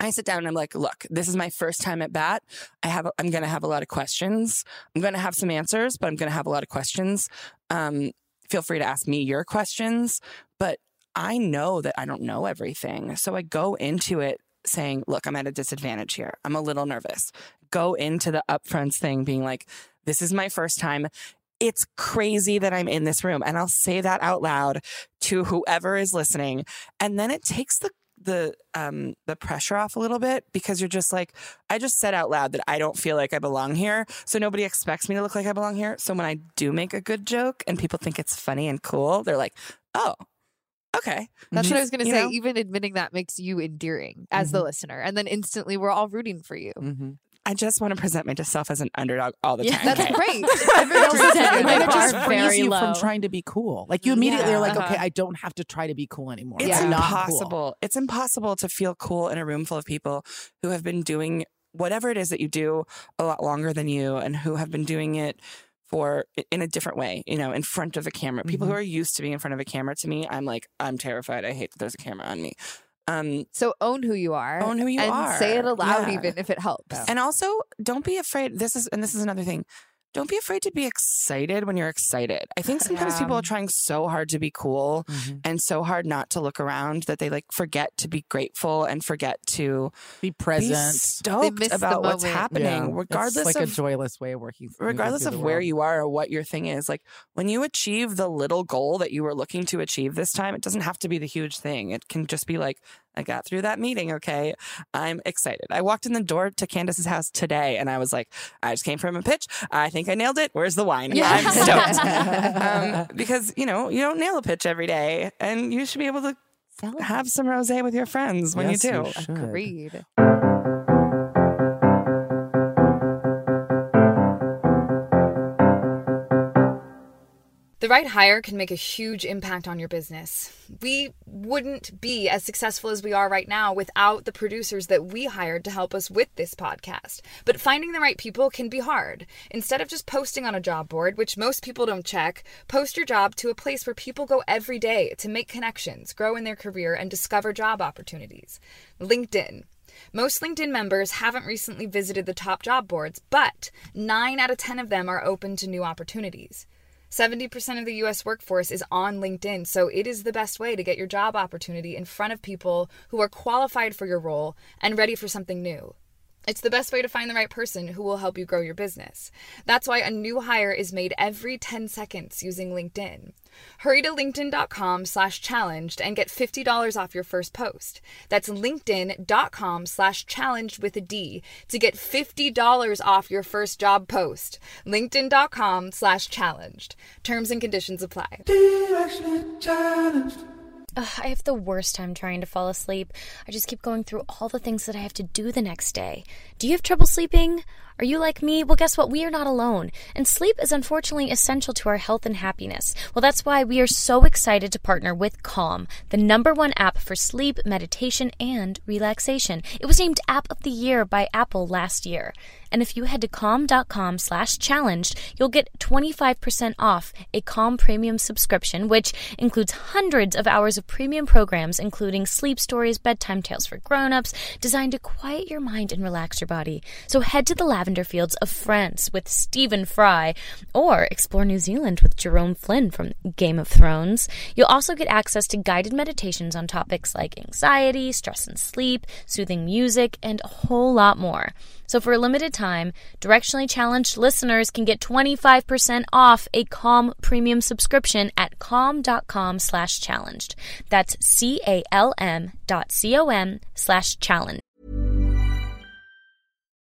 I sit down and I'm like, look, this is my first time at bat. I have, I'm going to have a lot of questions. I'm going to have some answers, but I'm going to have a lot of questions. Um, feel free to ask me your questions, but I know that I don't know everything. So I go into it saying, look, I'm at a disadvantage here. I'm a little nervous. Go into the upfronts thing being like, this is my first time. It's crazy that I'm in this room. And I'll say that out loud to whoever is listening. And then it takes the the um the pressure off a little bit because you're just like I just said out loud that I don't feel like I belong here so nobody expects me to look like I belong here so when I do make a good joke and people think it's funny and cool they're like oh okay That's what I mhm. was going to say. know? Even admitting that makes you endearing as the mm-hmm. listener. And then instantly we're all rooting for you. Mm-hmm. I just want to present myself as an underdog all the Yeah, time that's okay? great. [laughs] Everyone Just- just and set then the it just frees you low. from trying to be cool. Like you immediately are like, Yeah. okay, I don't have to try to be cool anymore. It's I'm not cool. impossible. It's impossible to feel cool in a room full of people who have been doing whatever it is that you do a lot longer than you and who have been doing it for in a different way, you know, in front of a camera. People who Mm-hmm. are used to being in front of a camera to me, I'm like, I'm terrified. I hate that there's a camera on me. Um, So own who you are. Own who you and are. say it aloud, Yeah. even if it helps. and also don't be afraid. This is, and this is another thing. Don't be afraid to be excited when you're excited. I think sometimes Yeah. people are trying so hard to be cool Mm-hmm. and so hard not to look around that they like forget to be grateful and forget to Be be present. stoked about what's happening, Yeah. regardless it's like of a joyless way of working. regardless of where you are or what your thing is. Like when you achieve the little goal that you were looking to achieve this time, it doesn't have to be the huge thing. It can just be like, I got through that meeting. Okay, I'm excited. I walked in the door to Candace's house today, and I was like, I just came from a pitch. I think I nailed it. Where's the wine? I'm stoked um, [laughs] because you know you don't nail a pitch every day, and you should be able to have some rosé with your friends when Yes, you do. you. Agreed. The right hire can make a huge impact on your business. We wouldn't be as successful as we are right now without the producers that we hired to help us with this podcast. But finding the right people can be hard. Instead of just posting on a job board, which most people don't check, post your job to a place where people go every day to make connections, grow in their career, and discover job opportunities. LinkedIn. Most LinkedIn members haven't recently visited the top job boards, but 9 out of 10 of them are open to new opportunities. 70% of the US workforce is on LinkedIn, so it is the best way to get your job opportunity in front of people who are qualified for your role and ready for something new. It's the best way to find the right person who will help you grow your business. That's why a new hire is made every 10 seconds using LinkedIn. Hurry to linkedin.com slash challenged and get $50 off your first post. That's linkedin.com slash challenged with a D to get $50 off your first job post. linkedin.com slash challenged. Terms and conditions apply. Ugh, I have the worst time trying to fall asleep. I just keep going through all the things that I have to do the next day. Do you have trouble sleeping? Are you like me? Well, guess what? We are not alone. And sleep is unfortunately essential to our health and happiness. Well, that's why we are so excited to partner with Calm, the number one app for sleep, meditation, and relaxation. It was named App of the Year by Apple last year. And if you head to calm.com slash challenged, you'll get 25% off a Calm premium subscription, which includes hundreds of hours of premium programs, including sleep stories, bedtime tales for grown-ups, designed to quiet your mind and relax your body. So head to the lavender fields of France with Stephen Fry, or explore New Zealand with Jerome Flynn from Game of Thrones. You'll also get access to guided meditations on topics like anxiety, stress and sleep, soothing music, and a whole lot more. So for a limited time, directionally challenged listeners can get 25% off a Calm premium subscription at calm.com slash challenged. That's C-A-L-M dot C-O-M slash challenge.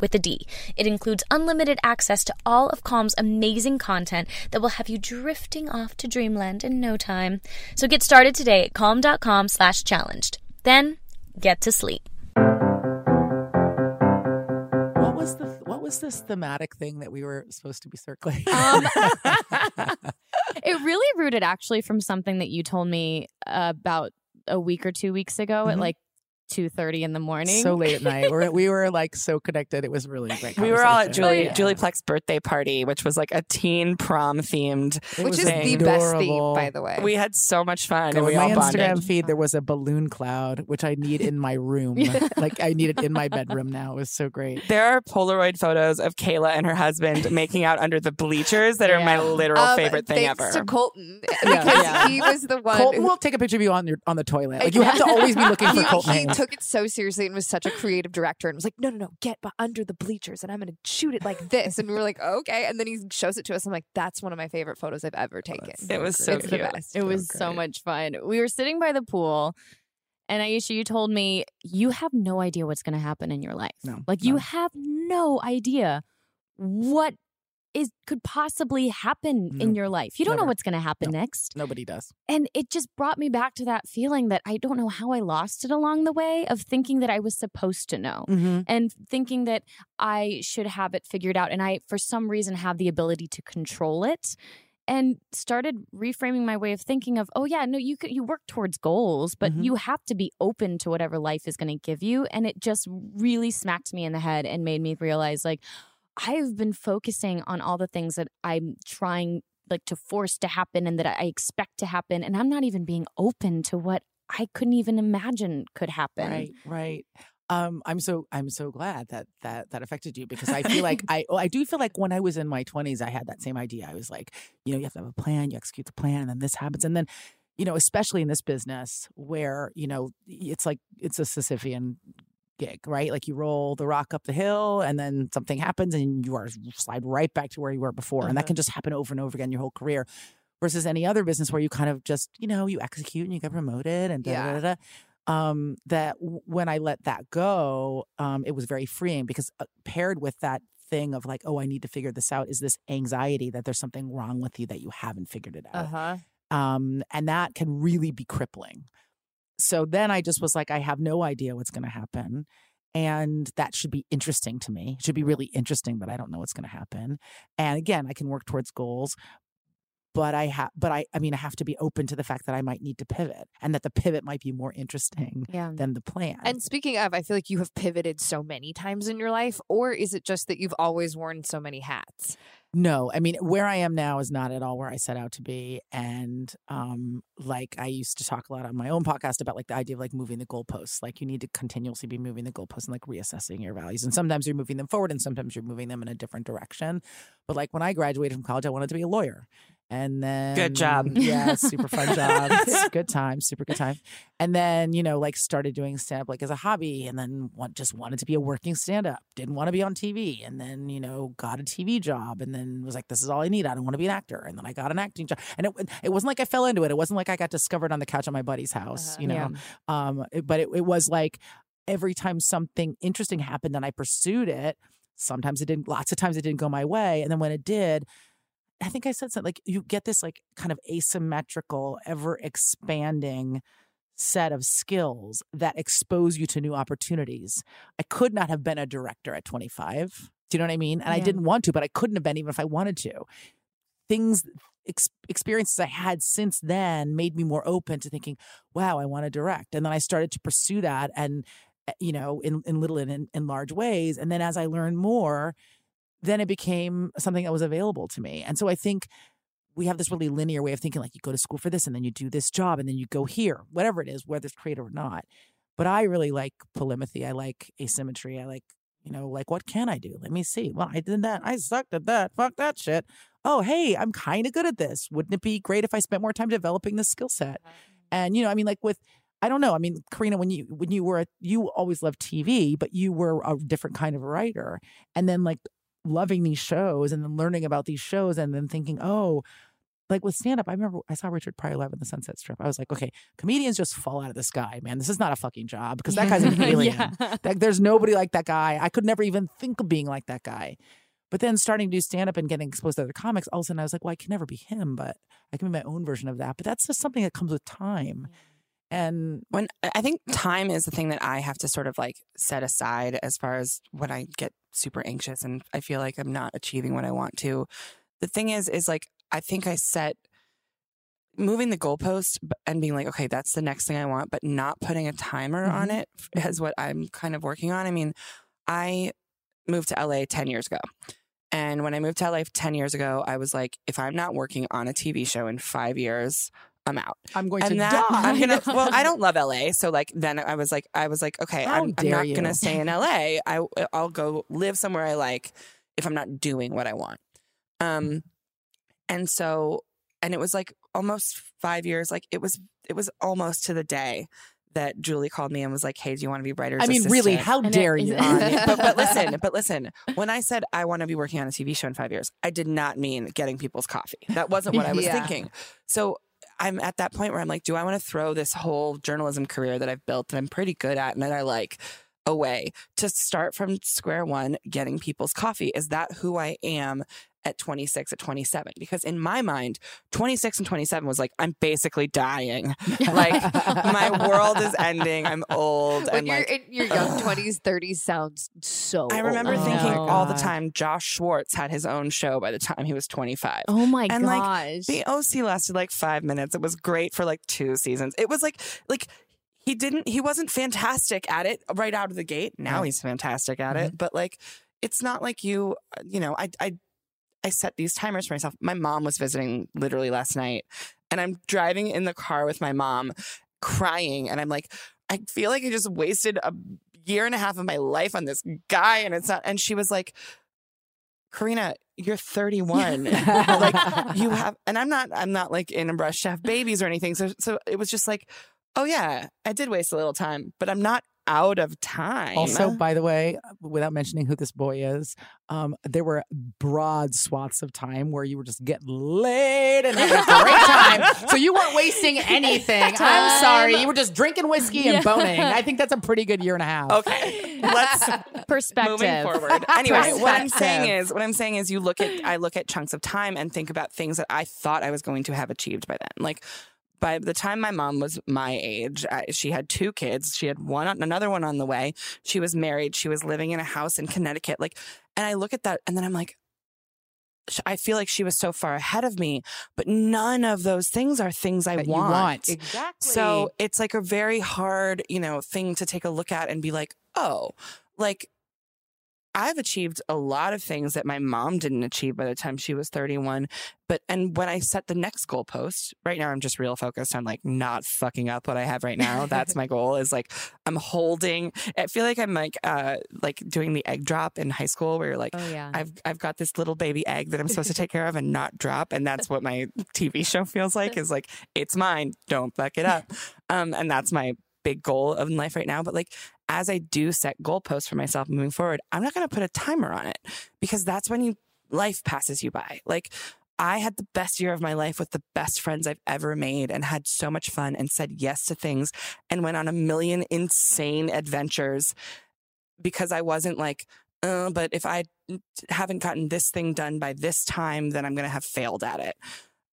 with a D. It includes unlimited access to all of Calm's amazing content that will have you drifting off to dreamland in no time. So get started today at calm.com slash challenged. Then get to sleep. What was the what was this thematic thing that we were supposed to be circling? Um, [laughs] it really rooted actually from something that you told me about a week or two weeks ago mm-hmm. at like two thirty in the morning. So late at night. We're, [laughs] we were like so connected. It was really great. We were all at Julie yeah. Julie Plec's birthday party, which was like a teen prom themed, which is the adorable. best theme, by the way. We had so much fun. Go and we my all Instagram bonded. feed, there was a balloon cloud, which I need in my room. [laughs] like I need it in my bedroom now. It was so great. There are Polaroid photos of Kayla and her husband [laughs] making out under the bleachers that yeah. are my literal um, favorite thing ever. To Colton, because yeah. he was the one. Colton will take a picture of you on your on the toilet. Like you have to always be looking for he, Colton. He took it so seriously and was such a creative director and was like, no, no, no, get under the bleachers and I'm going to shoot it like this. And we were like, okay. And then he shows it to us. I'm like, that's one of my favorite photos I've ever taken. Oh, it was so it's cute. the best. It was so, so much fun. We were sitting by the pool. And Aisha, you told me you have no idea what's going to happen in your life. No, like no. you have no idea what is could possibly happen in your life. You don't know what's going to happen No. next. Nobody does. And it just brought me back to that feeling that I don't know how I lost it along the way of thinking that I was supposed to know Mhm. and thinking that I should have it figured out. And I, for some reason, have the ability to control it. And started reframing my way of thinking of, oh yeah, no, you could, you work towards goals, but Mhm. you have to be open to whatever life is going to give you. And it just really smacked me in the head and made me realize, like, I've been focusing on all the things that I'm trying like to force to happen and that I expect to happen and I'm not even being open to what I couldn't even imagine could happen. Right, right. Um, I'm so I'm so glad that that that affected you because I feel like [laughs] I oh, I do feel like when I was in my 20s I had that same idea. I was like, you know, you have to have a plan, you execute the plan, and then this happens, and then you know, especially in this business where you know it's like it's a Sisyphean gig, right? Like you roll the rock up the hill, and then something happens, and you are slide right back to where you were before, and that Uh-huh. can just happen over and over again your whole career. Versus any other business where you kind of just, you know, you execute and you get promoted and da da da. da um, that w- when I let that go, um, it was very freeing because uh, paired with that thing of like, oh, I need to figure this out, is this anxiety that there's something wrong with you that you haven't figured it out. Uh out. huh. Um, and that can really be crippling. So then I just was like, I have no idea what's going to happen. And that should be interesting to me. It should be really interesting that I don't know what's going to happen. And again, I can work towards goals, but I have, but I, I mean, I have to be open to the fact that I might need to pivot and that the pivot might be more interesting Yeah. than the plan. And speaking of, I feel like you have pivoted so many times in your life, or is it just that you've always worn so many hats? No, I mean where I am now is not at all where I set out to be, and um, like I used to talk a lot on my own podcast about like the idea of like moving the goalposts. Like you need to continuously be moving the goalposts and like reassessing your values, and sometimes you're moving them forward, and sometimes you're moving them in a different direction. But like when I graduated from college, I wanted to be a lawyer, and then good job. yeah, super fun [laughs] job, [laughs] good time, super good time, and then you know like started doing stand up like as a hobby, and then want, just wanted to be a working stand up, didn't want to be on TV, and then you know got a TV job, and then was like, this is all I need. I don't want to be an actor, and then I got an acting job, and it it wasn't like I fell into it. It wasn't like I got discovered on the couch at my buddy's house, you know. Yeah. Um, but it, it was like every time something interesting happened and I pursued it, sometimes it didn't. Lots of times it didn't go my way, and then when it did. I think I said something like you get this like kind of asymmetrical, ever expanding set of skills that expose you to new opportunities. I could not have been a director at 25. Do you know what I mean? And I didn't want to, but I couldn't have been even if I wanted to. Things, ex- experiences I had since then made me more open to thinking, wow, I want to direct. And then I started to pursue that and, uh, you know, in, in little and in, in large ways. And then as I learned more, then it became something that was available to me. And so I think we have this really linear way of thinking like you go to school for this and then you do this job and then you go here, whatever it is, whether it's creative or not. But I really like polymathy. I like asymmetry. I like, you know, like what can I do? Let me see. Well, I did that. I sucked at that. Fuck that shit. Oh, hey, I'm kind of good at this. Wouldn't it be great if I spent more time developing this skill set? And you know, I mean, like with I don't know. I mean, Carina, when you when you were you always loved TV, but you were a different kind of writer, and then like loving these shows and then learning about these shows and then thinking, oh, like with stand up, I remember I saw Richard Pryor live in the Sunset Strip. I was like, okay, comedians just fall out of the sky, man. This is not a fucking job because that guy's an [laughs] alien. Yeah. Like, there's nobody like that guy. I could never even think of being like that guy. But then starting to do stand up and getting exposed to other comics, all of a sudden I was like, well, I can never be him, but I can be my own version of that. But that's just something that comes with time. And when I think time is the thing that I have to sort of like set aside as far as when I get super anxious and I feel like I'm not achieving what I want to. The thing is, is like I think I set moving the goalpost and being like, okay, that's the next thing I want, but not putting a timer on Mhm. it is what I'm kind of working on. I mean, I moved to LA 10 years ago. And when I moved to LA 10 years ago, I was like, if I'm not working on a TV show in five years, I'm out. I'm going and to that, die. I'm gonna. [laughs] Well, I don't love LA, so like then I was like, I was like, okay, How I'm, I'm not you. gonna stay in LA. [laughs] I I'll go live somewhere I like if I'm not doing what I want. Um, and so, and it was like almost five years. Like it was, it was almost to the day that Julie called me and was like, "Hey, do you want to be writer's I mean, really, how And dare is- you? [laughs] but, but listen, but listen. When I said I want to be working on a TV show in five years, I did not mean getting people's coffee. That wasn't what I was Yeah. thinking. So I'm at that point where I'm like, do I want to throw this whole journalism career that I've built that I'm pretty good at and that I like away to start from square one, getting people's coffee. Is that who I am at 26, at 27? Because in my mind, 26 and 27 was like, I'm basically dying. [laughs] like my world is ending. I'm old. When and you're like, in your young [sighs] twenties, thirties sounds so. I remember old. thinking Oh, all the time, Josh Schwartz had his own show by the time he was 25. Oh my and gosh. like the OC lasted like five minutes. It was great for like two seasons. It was like like he didn't he wasn't fantastic at it right out of the gate. Now Right. he's fantastic at Mm-hmm. it. But like it's not like you uh, you know, I I I set these timers for myself. My mom was visiting literally last night and I'm driving in the car with my mom crying and I'm like I feel like I just wasted a year and a half of my life on this guy and it's not and she was like Carina, you're 31. [laughs] like you have and I'm not I'm not like in a rush to have babies or anything. So so it was just like, oh yeah, I did waste a little time, but I'm not out of time. Also, by the way, without mentioning who this boy is, um, there were broad swaths of time where you were just getting laid and having a great time. [laughs] So you weren't wasting anything. I'm sorry. You were just drinking whiskey and Yeah. boning. I think that's a pretty good year and a half. Okay. Let's Perspective. moving forward. Anyway, what I'm saying is what I'm saying is you look at I look at chunks of time and think about things that I thought I was going to have achieved by then. Like by the time my mom was my age, I, she had two kids. She had one, another one on the way. She was married. She was living in a house in Connecticut. Like, and I look at that, and then I'm like, I feel like she was so far ahead of me, but none of those things are things I That want. want. Exactly. So it's like a very hard, you know, thing to take a look at and be like, oh, like I've achieved a lot of things that my mom didn't achieve by the time she was 31. But, and when I set the next goalpost, right now I'm just real focused on like not fucking up what I have right now. That's my goal is like, I'm holding, I feel like I'm like, uh, like doing the egg drop in high school where you're like, Oh yeah. I've I've got this little baby egg that I'm supposed to take care of and not drop, and that's what my TV show feels like. [laughs] Is like it's mine, don't fuck it up, um, and that's my big goal of life right now. But like as I do set goalposts for myself moving forward, I'm not going to put a timer on it because that's when you life passes you by. Like I had the best year of my life with the best friends I've ever made and had so much fun and said yes to things and went on a million insane adventures because I wasn't like, uh, but if I haven't gotten this thing done by this time, then I'm going to have failed at it.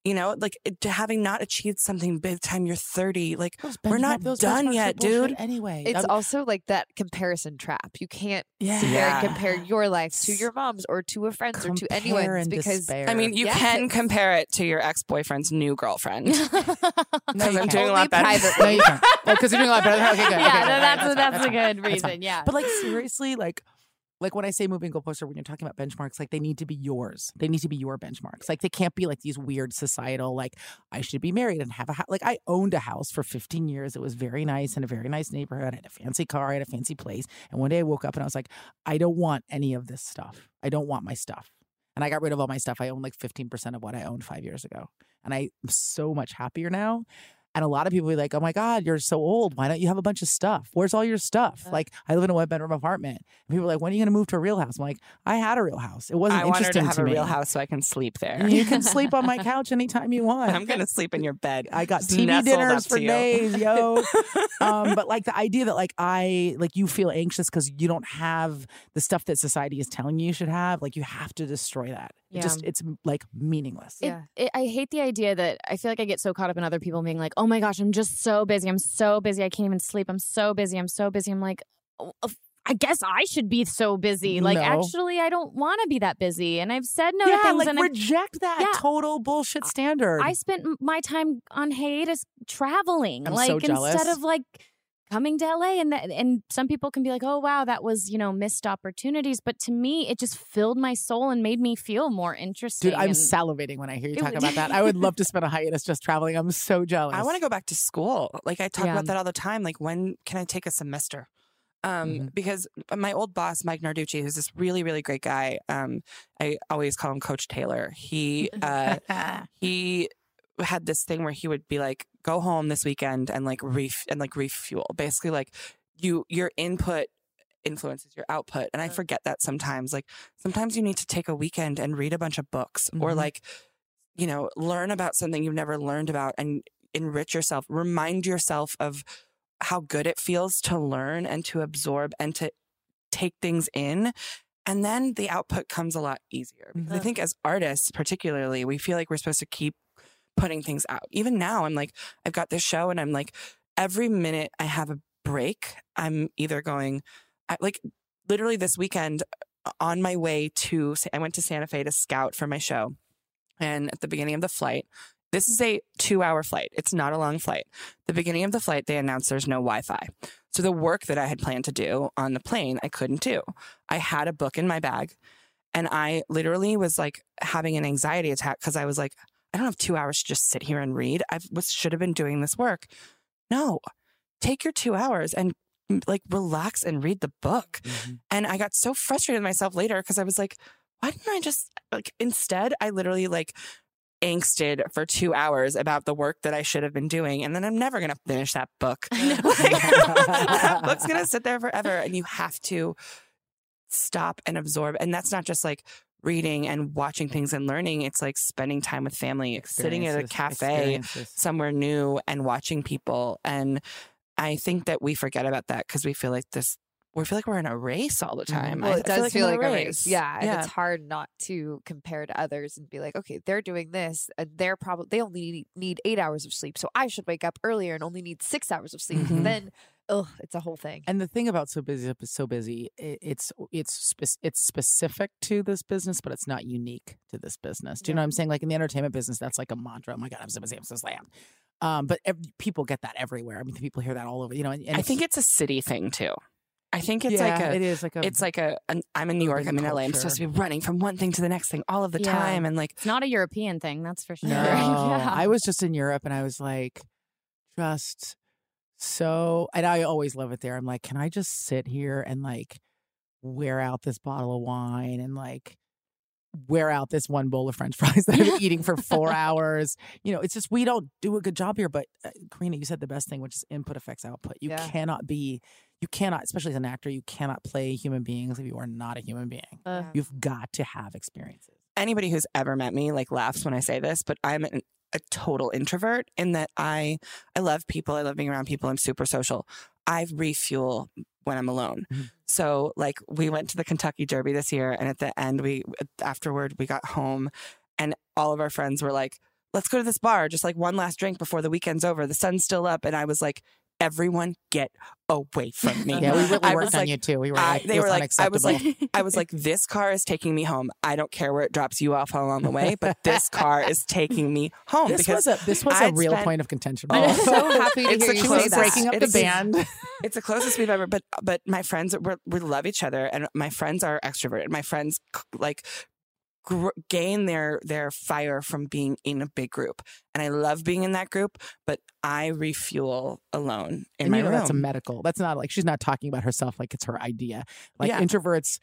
You know, like it, to having not achieved something big time you're 30, like we're not those done yet, dude. Anyway, It's I'm- also like that comparison trap. You can't Yeah. sit there and compare your life to your mom's or to a friend's or to Compare anyone's because despair. I mean, you Yeah. can compare it to your ex boyfriend's new girlfriend. [laughs] No, Because you I'm can't. doing a lot better. privately. No, you can't. Because you're doing a lot better. [laughs] Okay, good. yeah, good. no, All right, that's, fine, that's a good reason. Yeah. But like seriously, like like when I say moving goalposts or when you're talking about benchmarks, like they need to be yours. They need to be your benchmarks. Like they can't be like these weird societal, like I should be married and have a house. Like I owned a house for 15 years. It was very nice in a very nice neighborhood. I had a fancy car. I had a fancy place. And one day I woke up and I was like, I don't want any of this stuff. I don't want my stuff. And I got rid of all my stuff. I own like 15% of what I owned five years ago. And I'm so much happier now. And a lot of people be like, oh my God, you're so old. Why don't you have a bunch of stuff? Where's all your stuff? Uh. like, I live in a one bedroom apartment. And people are like, when are you going to move to a real house? I'm like, I had a real house. It wasn't I interesting to have a me. real house so I can sleep there. You can sleep on my [laughs] couch anytime you want. I'm going to sleep in your bed. I got Just TV dinners for days, yo. [laughs] um, but like the idea that like I like you feel anxious because you don't have the stuff that society is telling you you should have, like you have to destroy that. It Yeah. just it's like meaningless. It, it, I hate the idea that I feel like I get so caught up in other people being like, oh my gosh, I'm just so busy. I'm so busy. I can't even sleep. I'm so busy. I'm so busy. I'm like, oh, oh I guess I should be so busy. Like, No. actually, I don't want to be that busy. And I've said no yeah, to things. like and I've- reject that Yeah. total bullshit standard. I spent my time on hiatus traveling, I'm like so instead of like coming to LA. And that, and some people can be like, "Oh wow, that was you know missed opportunities," but to me, it just filled my soul and made me feel more interesting. Dude, I'm and- salivating when I hear you talk would- about that. I would love to spend a hiatus just traveling. I'm so jealous. I want to go back to school. Like I talk Yeah. about that all the time. Like when can I take a semester? Um, Mm-hmm. because my old boss, Mike Narducci, who's this really, really great guy. Um, I always call him Coach Taylor. He [laughs] uh, [laughs] he had this thing where he would be like, go home this weekend and like ref and like refuel. Basically, like you your input influences your output. And I forget that sometimes. Like sometimes you need to take a weekend and read a bunch of books or Mhm. like, you know, learn about something you've never learned about and enrich yourself. Remind yourself of how good it feels to learn and to absorb and to take things in. And then the output comes a lot easier. Because I think as artists, particularly, we feel like we're supposed to keep putting things out. Even now, I'm like, I've got this show and I'm like, every minute I have a break, I'm either going, I, like, literally this weekend uh, on my way to, I went to Santa Fe to scout for my show. And at the beginning of the flight, this is a two hour flight. It's not a long flight. The beginning of the flight, they announced there's no Wi Fi. So the work that I had planned to do on the plane, I couldn't do. I had a book in my bag and I literally was like having an anxiety attack because I was like, I don't have two hours to just sit here and read. I was should have been doing this work. No, take your two hours and mm, like relax and read the book. And I got so frustrated with myself later because I was like, why didn't I just like instead I literally like angsted for two hours about the work that I should have been doing. And then I'm never going to finish that book. [laughs] Like, that book's [laughs] going to sit there forever. And you have to stop and absorb. And that's not just like reading and watching things and learning. It's like spending time with family, sitting at a cafe somewhere new and watching people. And I think that we forget about that because we feel like this. We feel like we're in a race all the time. Well, I- it I does like feel like a race. Yeah, and it's hard not to compare to others and be like, okay, they're doing this, and they're probably they only need, need eight hours of sleep, so I should wake up earlier and only need six hours of sleep. Mhm. Then, ugh, it's a whole thing. And the thing about so busy, so busy, it's it's it's specific to this business, but it's not unique to this business. Do you know what I'm saying? Like in the entertainment business, that's like a mantra. Oh my god, I'm so busy, I'm so slammed. Um, but ev- people get that everywhere. I mean, people hear that all over. You know, and, and I think it's a city thing too. I think it's Yeah, like a it is like a it's like a an, I'm in New York, I'm in LA, I'm supposed to be running from one thing to the next thing all of the Yeah. time and like It's not a European thing, that's for sure. [laughs] No, yeah. I was just in Europe and I was like, just so, and I always love it there. I'm like, can I just sit here and like wear out this bottle of wine and like wear out this one bowl of French [laughs] fries that I've been [laughs] eating for four hours? You know, it's just we don't do a good job here. But uh, Carina, you said the best thing, which is input affects output. You Yeah. cannot be, you cannot, especially as an actor, you cannot play human beings if you are not a human being. Uh, You've got to have experiences. anybody who's ever met me like laughs when I say this, but I'm an, a total introvert in that I I love people, I love being around people, I'm super social. I refuel when I'm alone. Mm-hmm. So like we went to the Kentucky Derby this year and at the end we afterward we got home and all of our friends were like, "Let's go to this bar, just like one last drink before the weekend's over. The sun's still up." And I was like, "Everyone get away from me." Yeah, we really I worked on like, you too. We were I- like, they were like, I was like. I was like, this car is taking me home. I don't care where it drops you off along the way, but this car is taking me home. This because was a this was a I'd real spent- point of contention. I'm so [laughs] happy to it's hear the you say that. breaking up the band. [laughs] It's the closest we've ever. But but my friends, we we love each other, and my friends are extroverted. My friends like gr- gain their their fire from being in a big group, and I love being in that group. But I refuel alone in and my you know room. that's a medical. That's not like she's not talking about herself like it's her idea. Like Yeah. introverts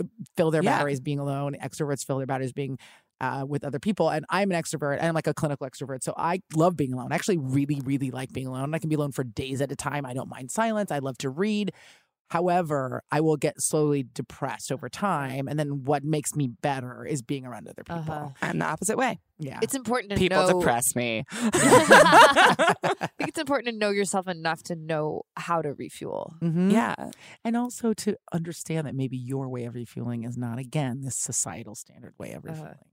uh, fill their Yeah. batteries being alone. Extroverts fill their batteries being uh, with other people. And I'm an extrovert and I'm like a clinical extrovert. So I love being alone. I actually really, really like being alone. I can be alone for days at a time. I don't mind silence. I love to read. However, I will get slowly depressed over time. And then what makes me better is being around other people. Uh-huh. I'm the opposite way. Yeah. It's important to People know. depress me. [laughs] [laughs] I think it's important to know yourself enough to know how to refuel. Mhm. Yeah. And also to understand that maybe your way of refueling is not, again, this societal standard way of Uh-huh.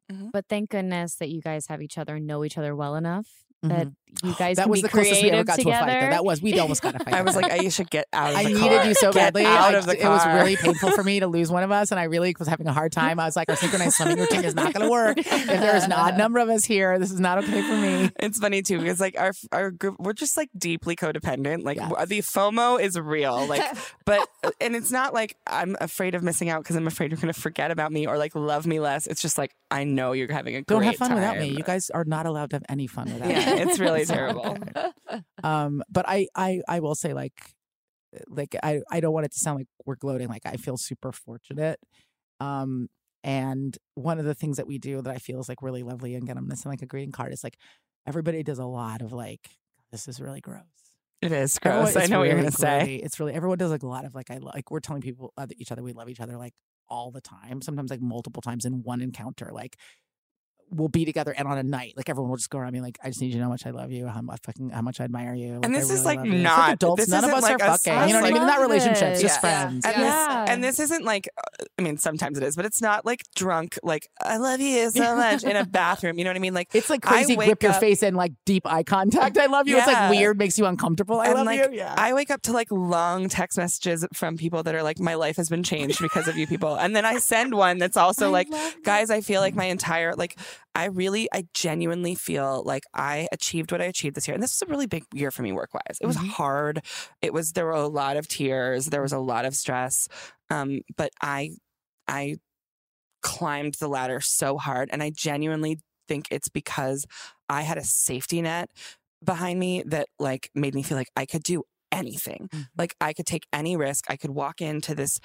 refueling. But thank goodness that you guys have each other and know each other well enough that Mhm. you guys that can was be the closest we ever got together. to a fight. Though. That was we'd almost got a fight. [laughs] I was like, Aisha, get out of I the needed car. you so Get badly. out I- of the car. It was really painful for me to lose one of us, and I really was having a hard time. I was like, our synchronized swimming routine is not going to work. [laughs] If there's an odd number of us here, this is not okay for me. It's funny too because like our our group we're just like deeply codependent. Like w- the FOMO is real. Like, [laughs] but and it's not like I'm afraid of missing out because I'm afraid you're going to forget about me or like love me less. It's just like I know you're having a great time. Don't have fun without me. You guys are not allowed to have any fun without Yeah, me. it's really [laughs] terrible. Um, but I, I, I will say like, like I, I don't want it to sound like we're gloating. Like I feel super fortunate. Um, and one of the things that we do that I feel is like really lovely, and again, I'm missing like a greeting card. Is like everybody does a lot of like, this is really gross. It is Everyone- gross. I it's know what you're really going to say. It's really everyone does like a lot of like I like we're telling people each other we love each other like all the time. Sometimes like multiple times in one encounter. Like we'll be together and on a night, like everyone will just go around me like, I just need you to know how much I love you, how much fucking how much I admire you. Like, And this really is like love you. It's not adults. This None of us like are a fucking. You know what I mean? In that relationship, just friends. And, Yeah. this, and this isn't like, uh, I mean, sometimes it is, but it's not like drunk, like, I love you so [laughs] much in a bathroom. You know what I mean? Like, It's like crazy wake grip your up- face and like deep eye contact. I love you. It's like weird, makes you uncomfortable. I and love like, you. Yeah. I wake up to like long text messages from people that are like, my life has been changed because of you people. And then I send one that's also like, guys, I feel like my entire, like, I really, I genuinely feel like I achieved what I achieved this year. And this was a really big year for me work wise. It was Mm-hmm. hard. It was, there were a lot of tears. There was a lot of stress. Um, but I, I climbed the ladder so hard. And I genuinely think it's because I had a safety net behind me that like made me feel like I could do anything. Like I could take any risk. I could walk into this.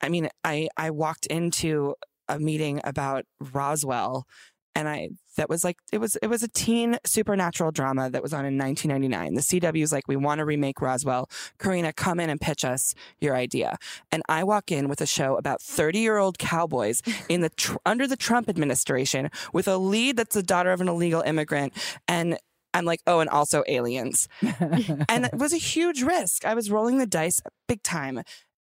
I mean, I I walked into a meeting about Roswell and I that was like it was it was a teen supernatural drama that was on in 1999. The CW was like, we want to remake Roswell. Carina, come in and pitch us your idea. And I walk in with a show about 30 year old cowboys in the tr- under the Trump administration with a lead that's the daughter of an illegal immigrant and. I'm like, oh, and also aliens. [laughs] and it was a huge risk. I was rolling the dice big time.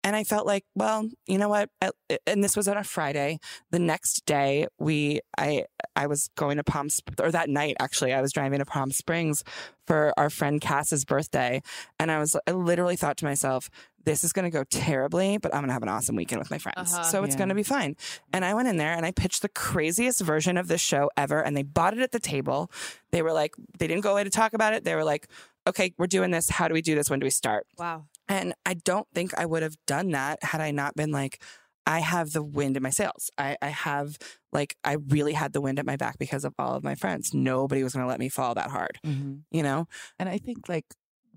And I felt like, well, you know what? At- And this was on a Friday. The next day, we, I, I was going to Palm, Sp- or that night actually, I was driving to Palm Springs for our friend Cass's birthday, and I was, I literally thought to myself, this is going to go terribly, but I'm going to have an awesome weekend with my friends, Uh-huh. so it's Yeah. going to be fine. And I went in there and I pitched the craziest version of this show ever, and they bought it at the table. They were like, they didn't go away to talk about it. They were like, okay, we're doing this. How do we do this? When do we start? Wow. And I don't think I would have done that had I not been like, I have the wind in my sails. I, I have like I really had the wind at my back because of all of my friends. Nobody was going to let me fall that hard. Mhm. You know? And I think like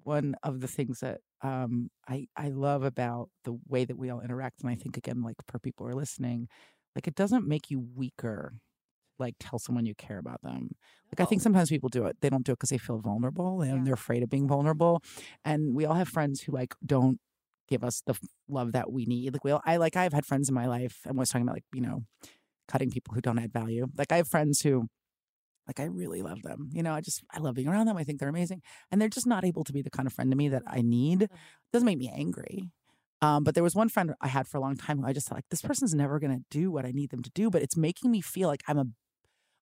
one of the things that um, I I love about the way that we all interact, and I think again, like for people who are listening, like it doesn't make you weaker. Like tell someone you care about them. Like I think sometimes people do it. They don't do it because they feel vulnerable and they're afraid of being vulnerable. And we all have friends who like don't give us the love that we need. Like we all, I like I've had friends in my life. I'm always talking about like you know, cutting people who don't add value. Like I have friends who like I really love them. You know, I just I love being around them. I think they're amazing. And they're just not able to be the kind of friend to me that I need. doesn't make me angry. Um, but there was one friend I had for a long time who I just thought like this person's never gonna do what I need them to do, but it's making me feel like I'm a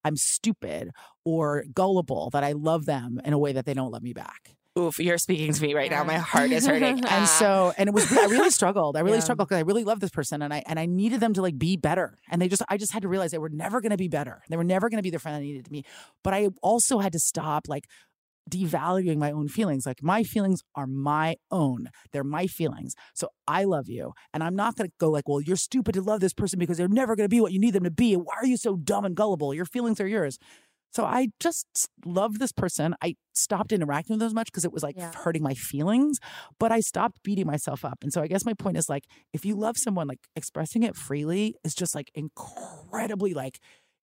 I'm stupid or gullible that I love them in a way that they don't love me back. Oof, you're speaking to me right now. My heart is hurting. [laughs] and ah. so and it was I really struggled. I [laughs] really Yeah. struggled because I really love this person and I and I needed them to like be better. And they just I just had to realize they were never going to be better. They were never going to be the friend I needed to be. But I also had to stop like devaluing my own feelings. Like my feelings are my own. They're my feelings. So I love you. And I'm not going to go like, well, you're stupid to love this person because they're never going to be what you need them to be. Why are you so dumb and gullible? Your feelings are yours. So I just love this person. I stopped interacting with them as much because it was like hurting my feelings, but I stopped beating myself up. And so I guess my point is like, if you love someone, like expressing it freely is just like incredibly like,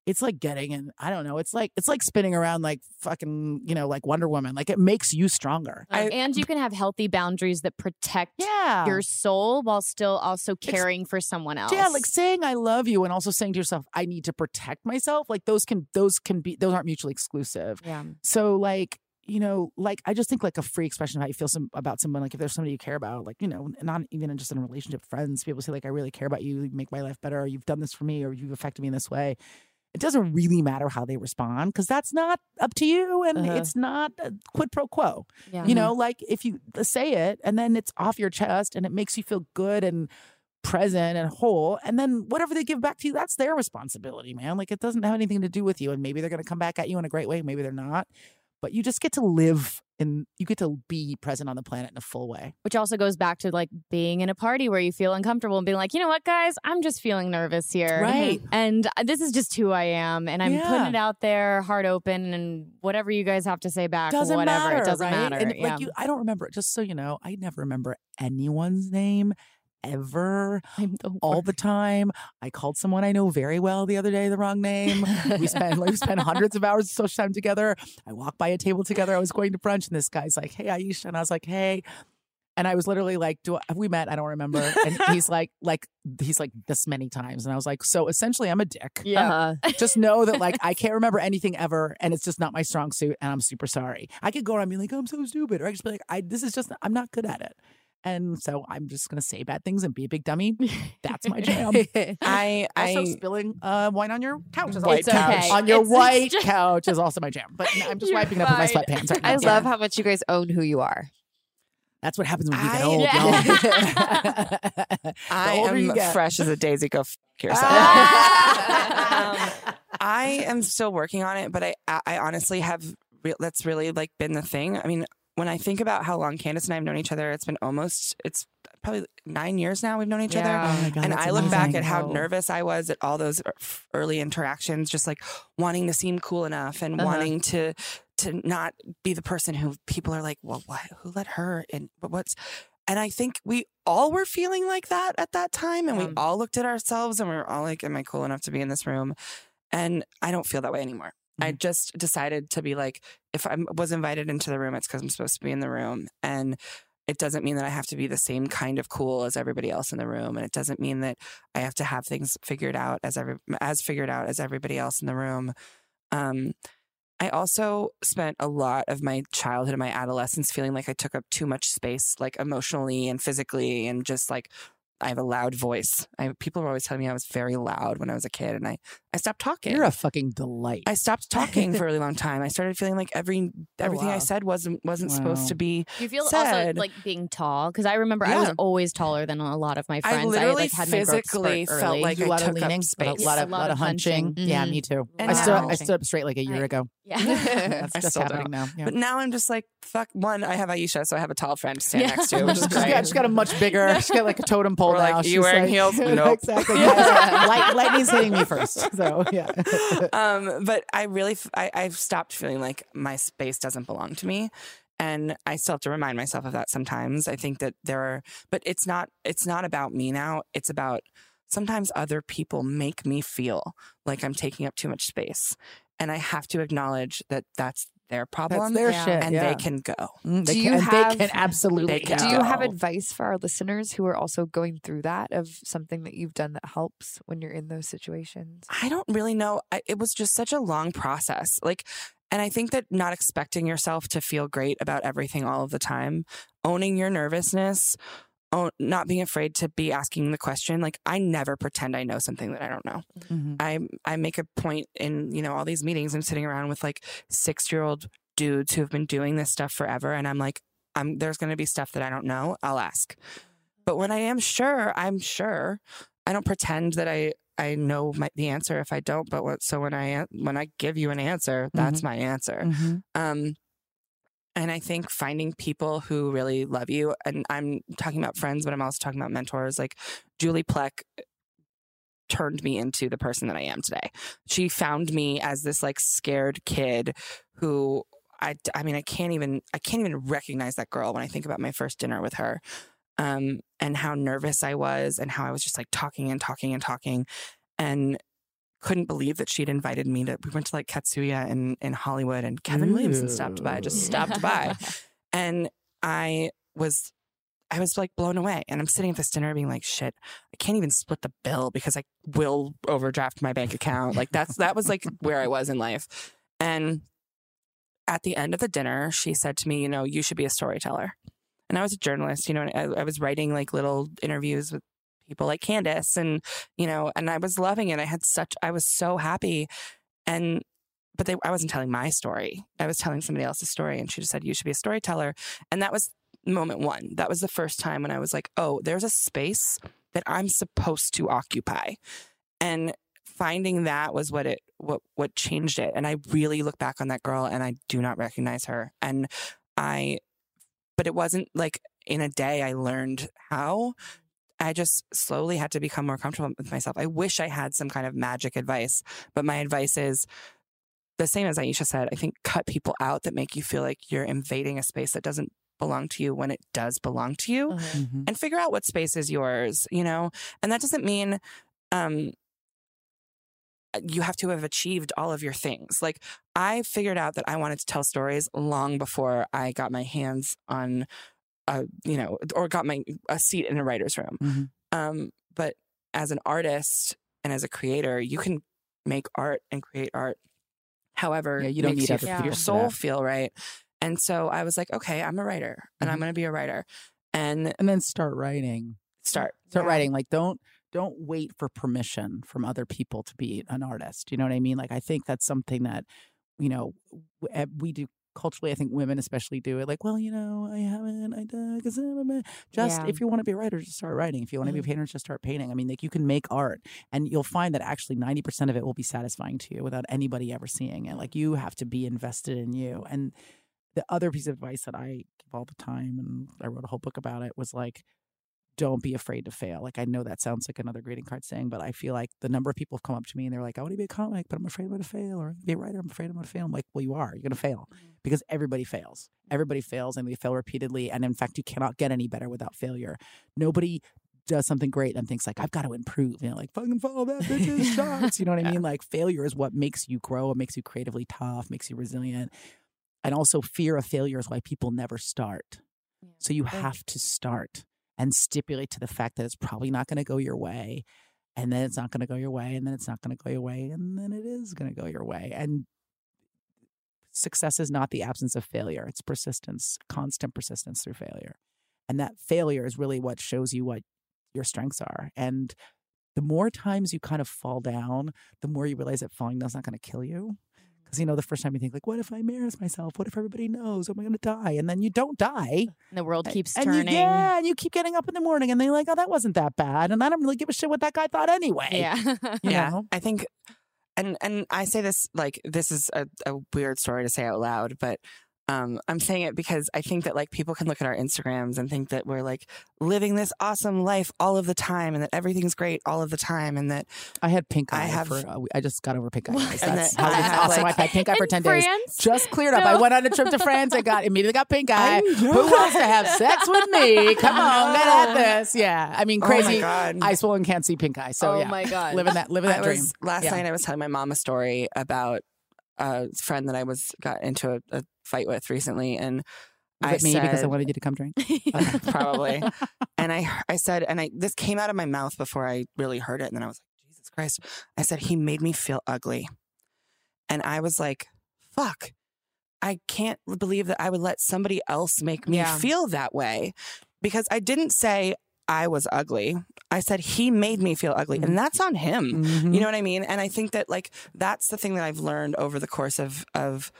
it's like getting in, I don't know, it's like, it's like spinning around like fucking, you know, like Wonder Woman. Like it makes you stronger. Um, and you can have healthy boundaries that protect Yeah. your soul while still also caring for someone else. Yeah, like saying I love you and also saying to yourself, I need to protect myself. Like those can those can be those aren't mutually exclusive. Yeah. So like, you know, like I just think like a free expression of how you feel some about someone, like if there's somebody you care about, like, you know, not even just in a relationship, friends, people say, like, I really care about you, you make my life better, or you've done this for me, or you've affected me in this way. It doesn't really matter how they respond because that's not up to you and Uh-huh. it's not quid pro quo. Yeah. You know, like if you say it and then it's off your chest and it makes you feel good and present and whole and then whatever they give back to you that's their responsibility man like it doesn't have anything to do with you and maybe they're going to come back at you in a great way maybe they're not but you just get to live and you get to be present on the planet in a full way Which also goes back to like being in a party where you feel uncomfortable and being like, you know what, guys, I'm just feeling nervous here. Right. And uh, this is just who I am. And I'm Yeah. putting it out there, heart open, and whatever you guys have to say back, doesn't whatever. matter it doesn't right? matter. and yeah. like you i don't remember just so you know i never remember anyone's name ever all the time i called someone i know very well the other day the wrong name we spent like we [laughs] spent hundreds of hours of social time together i walked by a table together i was going to brunch and this guy's like hey aisha and i was like hey And I was literally like, "Do I, have we met? I don't remember." And he's [laughs] like, "Like he's like this many times," and I was like, "So essentially, I'm a dick. Yeah. [laughs] just know that like I can't remember anything ever, and it's just not my strong suit, and I'm super sorry. I could go around being like, I'm so stupid, or I could just be like, I this is just I'm not good at it." And so I'm just gonna say bad things and be a big dummy. That's my jam. [laughs] I [laughs] also I spilling uh, wine on your couch is White couch. on your It's- it's white just- [laughs] couch is also my jam. But I'm just wiping up with my sweatpants right now. I love how much you guys own who you are. That's what happens when you get I- old. Yeah. I am fresh as a daisy. Go f- yourself. um, I am still working on it, but I, I honestly have. Re- that's really like been the thing. I mean, when I think about how long Candace and I have known each other, it's been almost. It's probably nine years now we've known each Yeah. other. Oh God, and I look back at how Oh. nervous I was at all those early interactions, just like wanting to seem cool enough and Uh-huh. wanting to to not be the person who people are like, well, why, who let her in? But what's and I think we all were feeling like that at that time, and we Um. all looked at ourselves and we were all like, "Am I cool enough to be in this room?" And I don't feel that way anymore. I just decided to be like, if I was invited into the room, it's because I'm supposed to be in the room, and it doesn't mean that I have to be the same kind of cool as everybody else in the room, and it doesn't mean that I have to have things figured out as every as figured out as everybody else in the room. Um, I also spent a lot of my childhood and my adolescence feeling like I took up too much space, like emotionally and physically, and just like I have a loud voice. I, people were always telling me I was very loud when I was a kid, and I I stopped talking. You're a fucking delight. I stopped talking for a really long time. I started feeling like every everything I wow. said wasn't wasn't Wow. supposed to be. Do you feel said. also like being tall? Because I remember I was always taller than a lot of my friends. I friends. literally like had physically spurt felt early. like a I lot of took up leaning, space. a lot Yeah, of, a lot lot of of hunching. hunching. Yeah, Mhm. me too. And I stood up, I now- stood up straight like a year I- ago. Yeah. [laughs] That's I just happening don't. now. Yeah. But now I'm just like fuck. One, I have Aisha, so I have a tall friend to stand Yeah. next to, which is [laughs] She's great. got, she's got a much bigger. She's got like a totem pole We're like, now. "You She's wearing like- heels? [laughs] Nope. exactly. Guys, lightning's hitting me first. So yeah. [laughs] um, but I really, f- I, I've stopped feeling like my space doesn't belong to me. And I still have to remind myself of that sometimes. I think that there are, but it's not, it's not about me now. It's about sometimes other people make me feel like I'm taking up too much space. And I have to acknowledge that that's their problem. their Yeah. shit. and yeah. they can go. Mm, they Do can, you and have- they can absolutely. They can Do you have advice for our listeners who are also going through that of something that you've done that helps when you're in those situations? I don't really know. I, it was just such a long process. Like, and I think that not expecting yourself to feel great about everything all of the time, owning your nervousness, own, not being afraid to be asking the question. Like, I never pretend I know something that I don't know. Mhm. I I make a point in you know all these meetings. I'm sitting around with like six year old dudes who have been doing this stuff forever, and I'm like, I'm there's going to be stuff that I don't know. I'll ask, but when I am sure, I'm sure. I don't pretend that I I know my, the answer if I don't. But what, so when I when I give you an answer, that's my answer. Mhm. Um, and I think finding people who really love you, and I'm talking about friends, but I'm also talking about mentors. Like Julie Plec turned me into the person that I am today. She found me as this like scared kid who I, I mean, I can't even, I can't even recognize that girl when I think about my first dinner with her. Um, and how nervous I was and how I was just like talking and talking and talking and couldn't believe that she'd invited me to, we went to like Katsuya in, in Hollywood and Kevin Williamson stopped by, just stopped by. [laughs] And I was I was like blown away. And I'm sitting at this dinner being like, shit, I can't even split the bill because I will overdraft my bank account. Like that's that was like where I was in life. And at the end of the dinner, she said to me, you know, you should be a storyteller. And I was a journalist, you know, and I, I was writing like little interviews with people like Candace and, you know, and I was loving it. I had such I was so happy. And but they, I wasn't telling my story. I was telling somebody else's story. And she just said, You should be a storyteller. And that was moment one. That was the first time when I was like, Oh, there's a space that I'm supposed to occupy. And finding that was what it what what changed it. And I really look back on that girl and I do not recognize her. And I but it wasn't like in a day I learned how. I just slowly had to become more comfortable with myself. I wish I had some kind of magic advice, but my advice is the same as Aisha said. I think cut people out that make you feel like you're invading a space that doesn't belong to you when it does belong to you Mhm. and figure out what space is yours, you know? And that doesn't mean um you have to have achieved all of your things. Like I figured out that I wanted to tell stories long before I got my hands on a you know, or got my a seat in a writer's room. Mhm. Um, but as an artist and as a creator, you can make art and create art however Yeah, you don't need you- your soul feel right. And so I was like, okay, I'm a writer and I'm going to be a writer. And and then start writing. start Start yeah. writing. Like don't don't wait for permission from other people to be an artist. You know what I mean? Like I think that's something that you know we do culturally. I think women especially do it. Like, well, you know, I haven't. I done because just Yeah. if you want to be a writer, just start writing. If you want to be a mm-hmm. painter, just start painting. I mean, like you can make art, and you'll find that actually ninety percent of it will be satisfying to you without anybody ever seeing it. Like you have to be invested in you. And the other piece of advice that I give all the time, and I wrote a whole book about it, was like don't be afraid to fail. Like I know that sounds like another greeting card saying, but I feel like the number of people have come up to me and they're like, I want to be a comic, but I'm afraid I'm going to fail, or be a writer, I'm afraid I'm going to fail. I'm like, well, you are. You're going to fail mm-hmm. because everybody fails. Mm-hmm. Everybody fails, and they fail repeatedly. And in fact, you cannot get any better without failure. Nobody does something great and thinks like I've got to improve. You know, like fucking follow that bitch's shots. You know what I [laughs] mean? Like failure is what makes you grow. It makes you creatively tough, makes you resilient. And also fear of failure is why people never start. So you have to start and stipulate to the fact that it's probably not going to go your way. And then it's not going to go your way. And then it's not going to go your way. And then it is going to go your way. And success is not the absence of failure, it's persistence, constant persistence through failure. And that failure is really what shows you what your strengths are. And the more times you kind of fall down, the more you realize that falling down's not going to kill you. Because you know, the first time you think like, "What if I embarrass myself? What if everybody knows? Am I going to die?" And then you don't die. And the world keeps and you- turning. yeah, and you keep getting up in the morning, and they're like, "Oh, that wasn't that bad," and I don't really give a shit what that guy thought anyway. Yeah. [laughs] You yeah, know? I think, and and I say this like this is a, a weird story to say out loud, but um, I'm saying it because I think that like people can look at our Instagrams and think that we're like living this awesome life all of the time, and that everything's great all of the time, and that I had pink eye. I have- for, uh, I just got over pink eye. And That's that how I it's have, awesome. like- I've had pink eye for In ten days. France? Just cleared up. No. I went on a trip to France. I got immediately got pink [laughs] eye. Who wants to have sex with me? Come on, get at this. Yeah, I mean, Oh my crazy. God. eye swollen, can't see pink eye. So Oh yeah, my God. living that living that I dream. was last Yeah. night. I was telling my mom a story about a friend that I was got into a, a fight with recently, and Was I it me because I wanted you to come drink? [laughs] probably. [laughs] and I I said, and I this came out of my mouth before I really heard it, and then I was like, Jesus Christ! I said he made me feel ugly, and I was like, fuck. I can't believe that I would let somebody else make me Yeah. feel that way because I didn't say I was ugly. I said he made me feel ugly, and that's on him. Mhm. You know what I mean? And I think that like that's the thing that I've learned over the course of of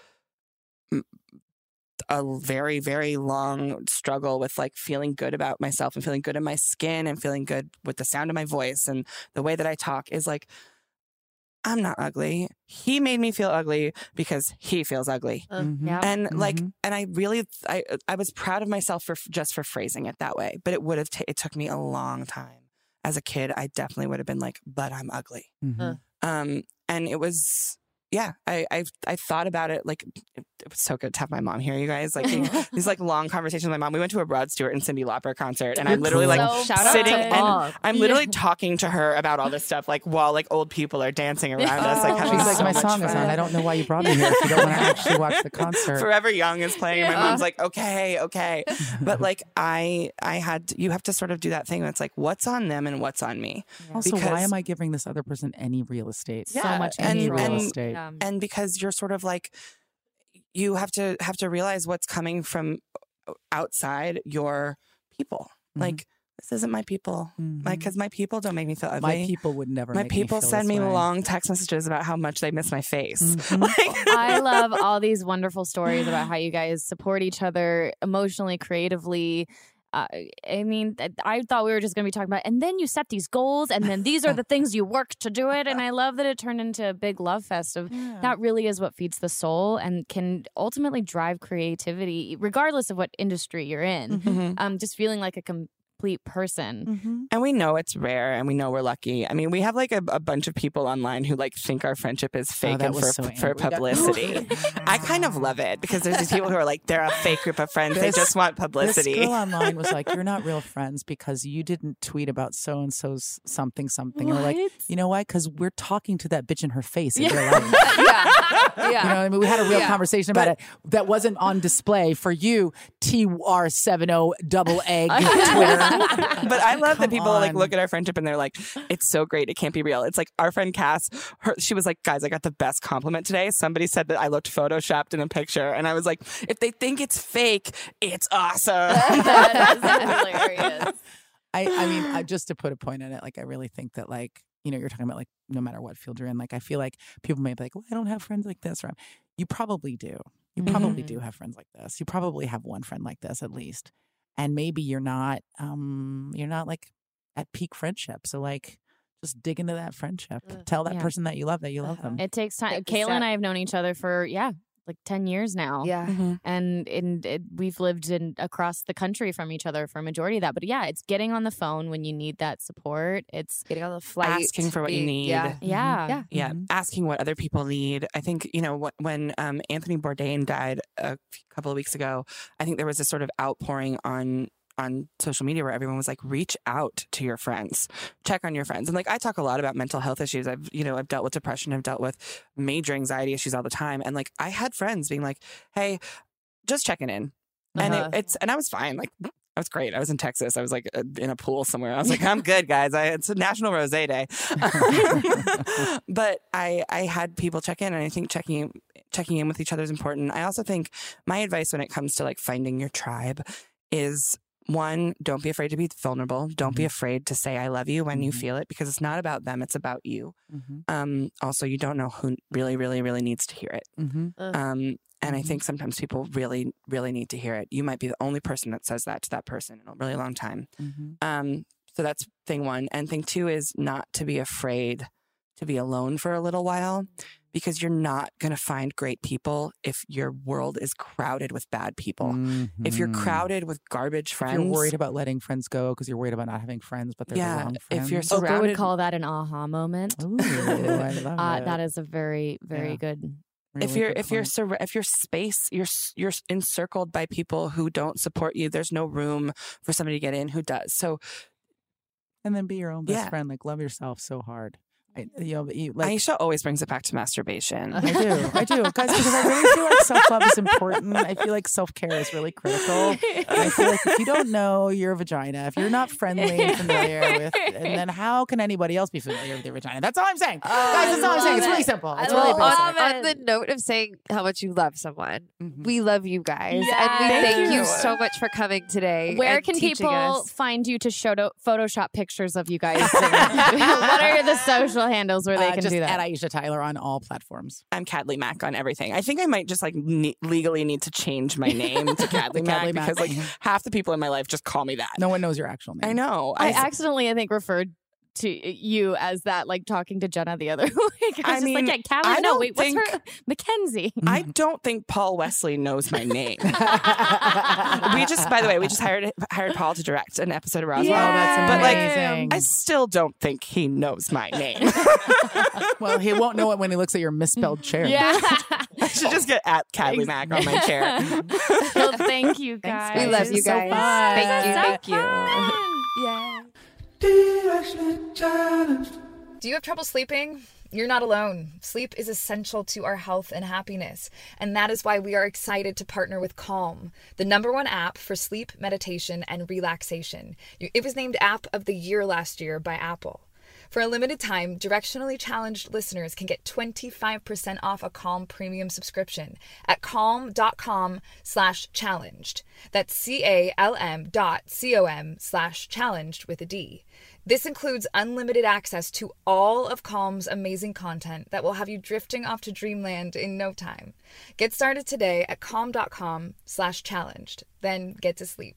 a very very long struggle with like feeling good about myself and feeling good in my skin and feeling good with the sound of my voice and the way that I talk is like I'm not ugly. He made me feel ugly because he feels ugly. Mhm. Yeah. And like, Mhm. and I really, I, I was proud of myself for just for phrasing it that way. But it would have, ta it took me a long time. As a kid, I definitely would have been like, "But I'm ugly." Mhm. Um, and it was, yeah, I, I, I thought about it like it, it was so good to have my mom here, you guys. Like [laughs] these like long conversations with my mom. We went to a Rod Stewart and Cyndi Lauper concert, and I'm literally like So sitting and Bob. I'm literally talking to her about all this stuff, like while like old people are dancing [laughs] around us, like having She's like, my much song is on. I don't know why you brought me here if you don't want to [laughs] actually watch the concert. Forever Young is playing. and My mom's like, okay, okay. But like I I had you have to sort of do that thing that's like, what's on them and what's on me. Also, why am I giving this other person any real estate? So Yeah, much and- any real and- estate. Yeah. And because you're sort of like you have to have to realize what's coming from outside your people. Mhm. Like this isn't my people. Like Mhm. because my people don't make me feel ugly. my people would never. My make people feel send this me way. long text messages about how much they miss my face. [laughs] Mhm. Like- [laughs] I love all these wonderful stories about how you guys support each other emotionally, creatively. Uh, I mean, I thought we were just going to be talking about, and then you set these goals, and then these are the things you work to do it. And I love that it turned into a big love fest of that really is what feeds the soul and can ultimately drive creativity, regardless of what industry you're in. Mhm. Um, just feeling like a com- complete person. Mm-hmm. And we know it's rare and we know we're lucky. I mean, we have like a, a bunch of people online who like think our friendship is oh, fake Oh, and for, so for publicity. [laughs] I kind of love it because there's these people who are like, they're a fake group of friends. they just want publicity. This girl [laughs] online was like, "You're not real friends because you didn't tweet about so and so's something something." And we're like, "You know why? Because we're talking to that bitch in her face in Yeah. real life." [laughs] yeah. You know, what I mean, we had a real Yeah. conversation about it that wasn't on display for you, TR70 double egg Twitter. [laughs] but I love that Come people like look at our friendship and they're like, it's so great. It can't be real. It's like our friend Cass, her, she was like, guys, I got the best compliment today. Somebody said that I looked photoshopped in a picture. And I was like, if they think it's fake, it's awesome. [laughs] that is hilarious. [laughs] I, I mean, I, just to put a point on it, like I really think that, like you know, you're talking about like no matter what field you're in, like I feel like people may be like, "Well, I don't have friends like this," or you probably do. You probably mm-hmm. do have friends like this. You probably have one friend like this at least, and maybe you're not, um, you're not like at peak friendship. So like, just dig into that friendship. Tell that Yeah. person that you love that you love them. It takes time. Take Kayla and I have known each other for yeah, like ten years now. Yeah. and and it, we've lived in across the country from each other for a majority of that. But yeah, it's getting on the phone when you need that support. It's Getting on the flight. Asking for what you need. Yeah. yeah, Yeah. Yeah, Mm-hmm. asking what other people need. I think you know wh- when um, Anthony Bourdain died a couple of weeks ago. I think there was a sort of outpouring on on social media where everyone was like, reach out to your friends, check on your friends, and like I talk a lot about mental health issues. I've you know I've dealt with depression, I've dealt with major anxiety issues all the time, and like I had friends being like, hey, just checking in, and Uh-huh. it, it's and I was fine. Like I was great. I was in Texas. I was like uh, in a pool somewhere. I was like, [laughs] I'm good, guys. I, it's a National Rosé Day. [laughs] [laughs] but I I had people check in, and I think checking checking in with each other is important. I also think my advice when it comes to like finding your tribe is one, don't be afraid to be vulnerable. Don't be afraid to say I love you when you feel it because it's not about them, it's about you. Mhm. Um, also, you don't know who really, really, really needs to hear it. Mhm. Um, and I think sometimes people really, really need to hear it. You might be the only person that says that to that person in a really long time. Mhm. Um, so that's thing one. And thing two is not to be afraid to be alone for a little while because you're not going to find great people if your world is crowded with bad people. If you're Mhm. crowded with garbage friends, If you're worried about letting friends go because you're worried about not having friends, but they're Yeah, the wrong if friends. you're surrounded, Oprah would call that an aha moment. Ooh, I [laughs] love Uh, it. that is a very very Yeah. good. if you're good if you're point. sur- if your space you're you're encircled by people who don't support you, there's no room for somebody to get in who does. So and then be your own best Yeah. friend. Like love yourself so hard. I, you know, you, like Aisha always brings it back to masturbation. I do, I do, [laughs] guys, because I really feel like self love is important. I feel like self care is really critical. And I feel like if you don't know your vagina, if you're not friendly and familiar with, and then how can anybody else be familiar with your vagina? That's all I'm saying, guys. That's all I'm saying. It's really simple. It's really Well, basic. on, on the note of saying how much you love someone, Mhm. we love you guys, and we thank Thank you you. so much for coming today. Where can people us. find you to show to Photoshop pictures of you guys? [laughs] what are the social handles where they Uh, can just do that? at Aisha Tyler on all platforms. I'm Cadley Mack on everything. I think I might just like ne- legally need to change my name to [laughs] Cadley Mack Cadley Mack. because like half the people in my life just call me that. No one knows your actual name. I know. I I, accidentally, I think, referred to uh, you as that, like talking to Jenna the other [laughs] week. I was I just mean, like, yeah, I Callie. No, don't wait, what's her? [laughs] MacKenzie. I [laughs] don't think Paul Wesley knows my name. we just, by the way, we just hired hired Paul to direct an episode of Roswell. Oh, that's But like. I still don't think he knows my name. well, he won't know it when he looks at your misspelled chair. Yeah. I should just get at Cadley Mack on my chair. well, thank you guys. We love you is so guys. fun. Thank you, So thank you. Yeah. Do you have trouble sleeping? You're not alone. Sleep is essential to our health and happiness. And that is why we are excited to partner with Calm, the number one app for sleep, meditation, and relaxation. It was named App of the Year last year by Apple. For a limited time, directionally challenged listeners can get 25% off a Calm premium subscription at calm.com slash challenged. That's C-A-L-M dot C-O-M slash challenged with a D. This includes unlimited access to all of Calm's amazing content that will have you drifting off to dreamland in no time. Get started today at calm.com slash challenged. Then get to sleep.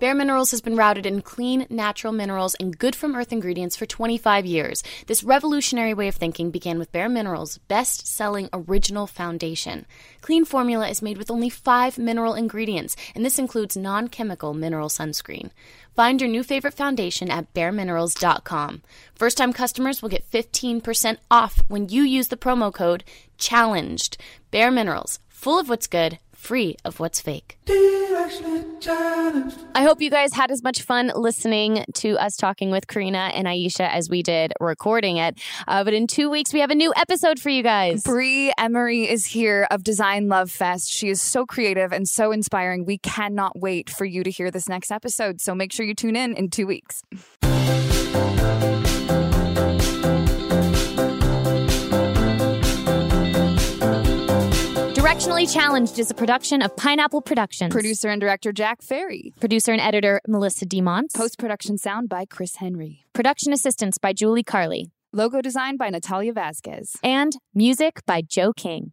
Bare Minerals has been routed in clean, natural minerals and good from earth ingredients for 25 years. This revolutionary way of thinking began with Bare Minerals' best selling original foundation. Clean formula is made with only five mineral ingredients, and this includes non chemical mineral sunscreen. Find your new favorite foundation at bareminerals.com. First time customers will get 15% off when you use the promo code CHALLENGED. Bare Minerals, full of what's good free of what's fake. I hope you guys had as much fun listening to us talking with Carina and Aisha as we did recording it. Uh, but in two weeks, we have a new episode for you guys. Bri Emery is here of Design Love Fest. She is so creative and so inspiring. We cannot wait for you to hear this next episode. So make sure you tune in in two weeks. Directionally Challenged is a production of Pineapple Productions. Producer and director Jack Ferry. Producer and editor Melissa DeMont. Post production sound by Chris Henry. Production assistance by Julie Carley. Logo design by Natalia Vasquez. And music by Joe King.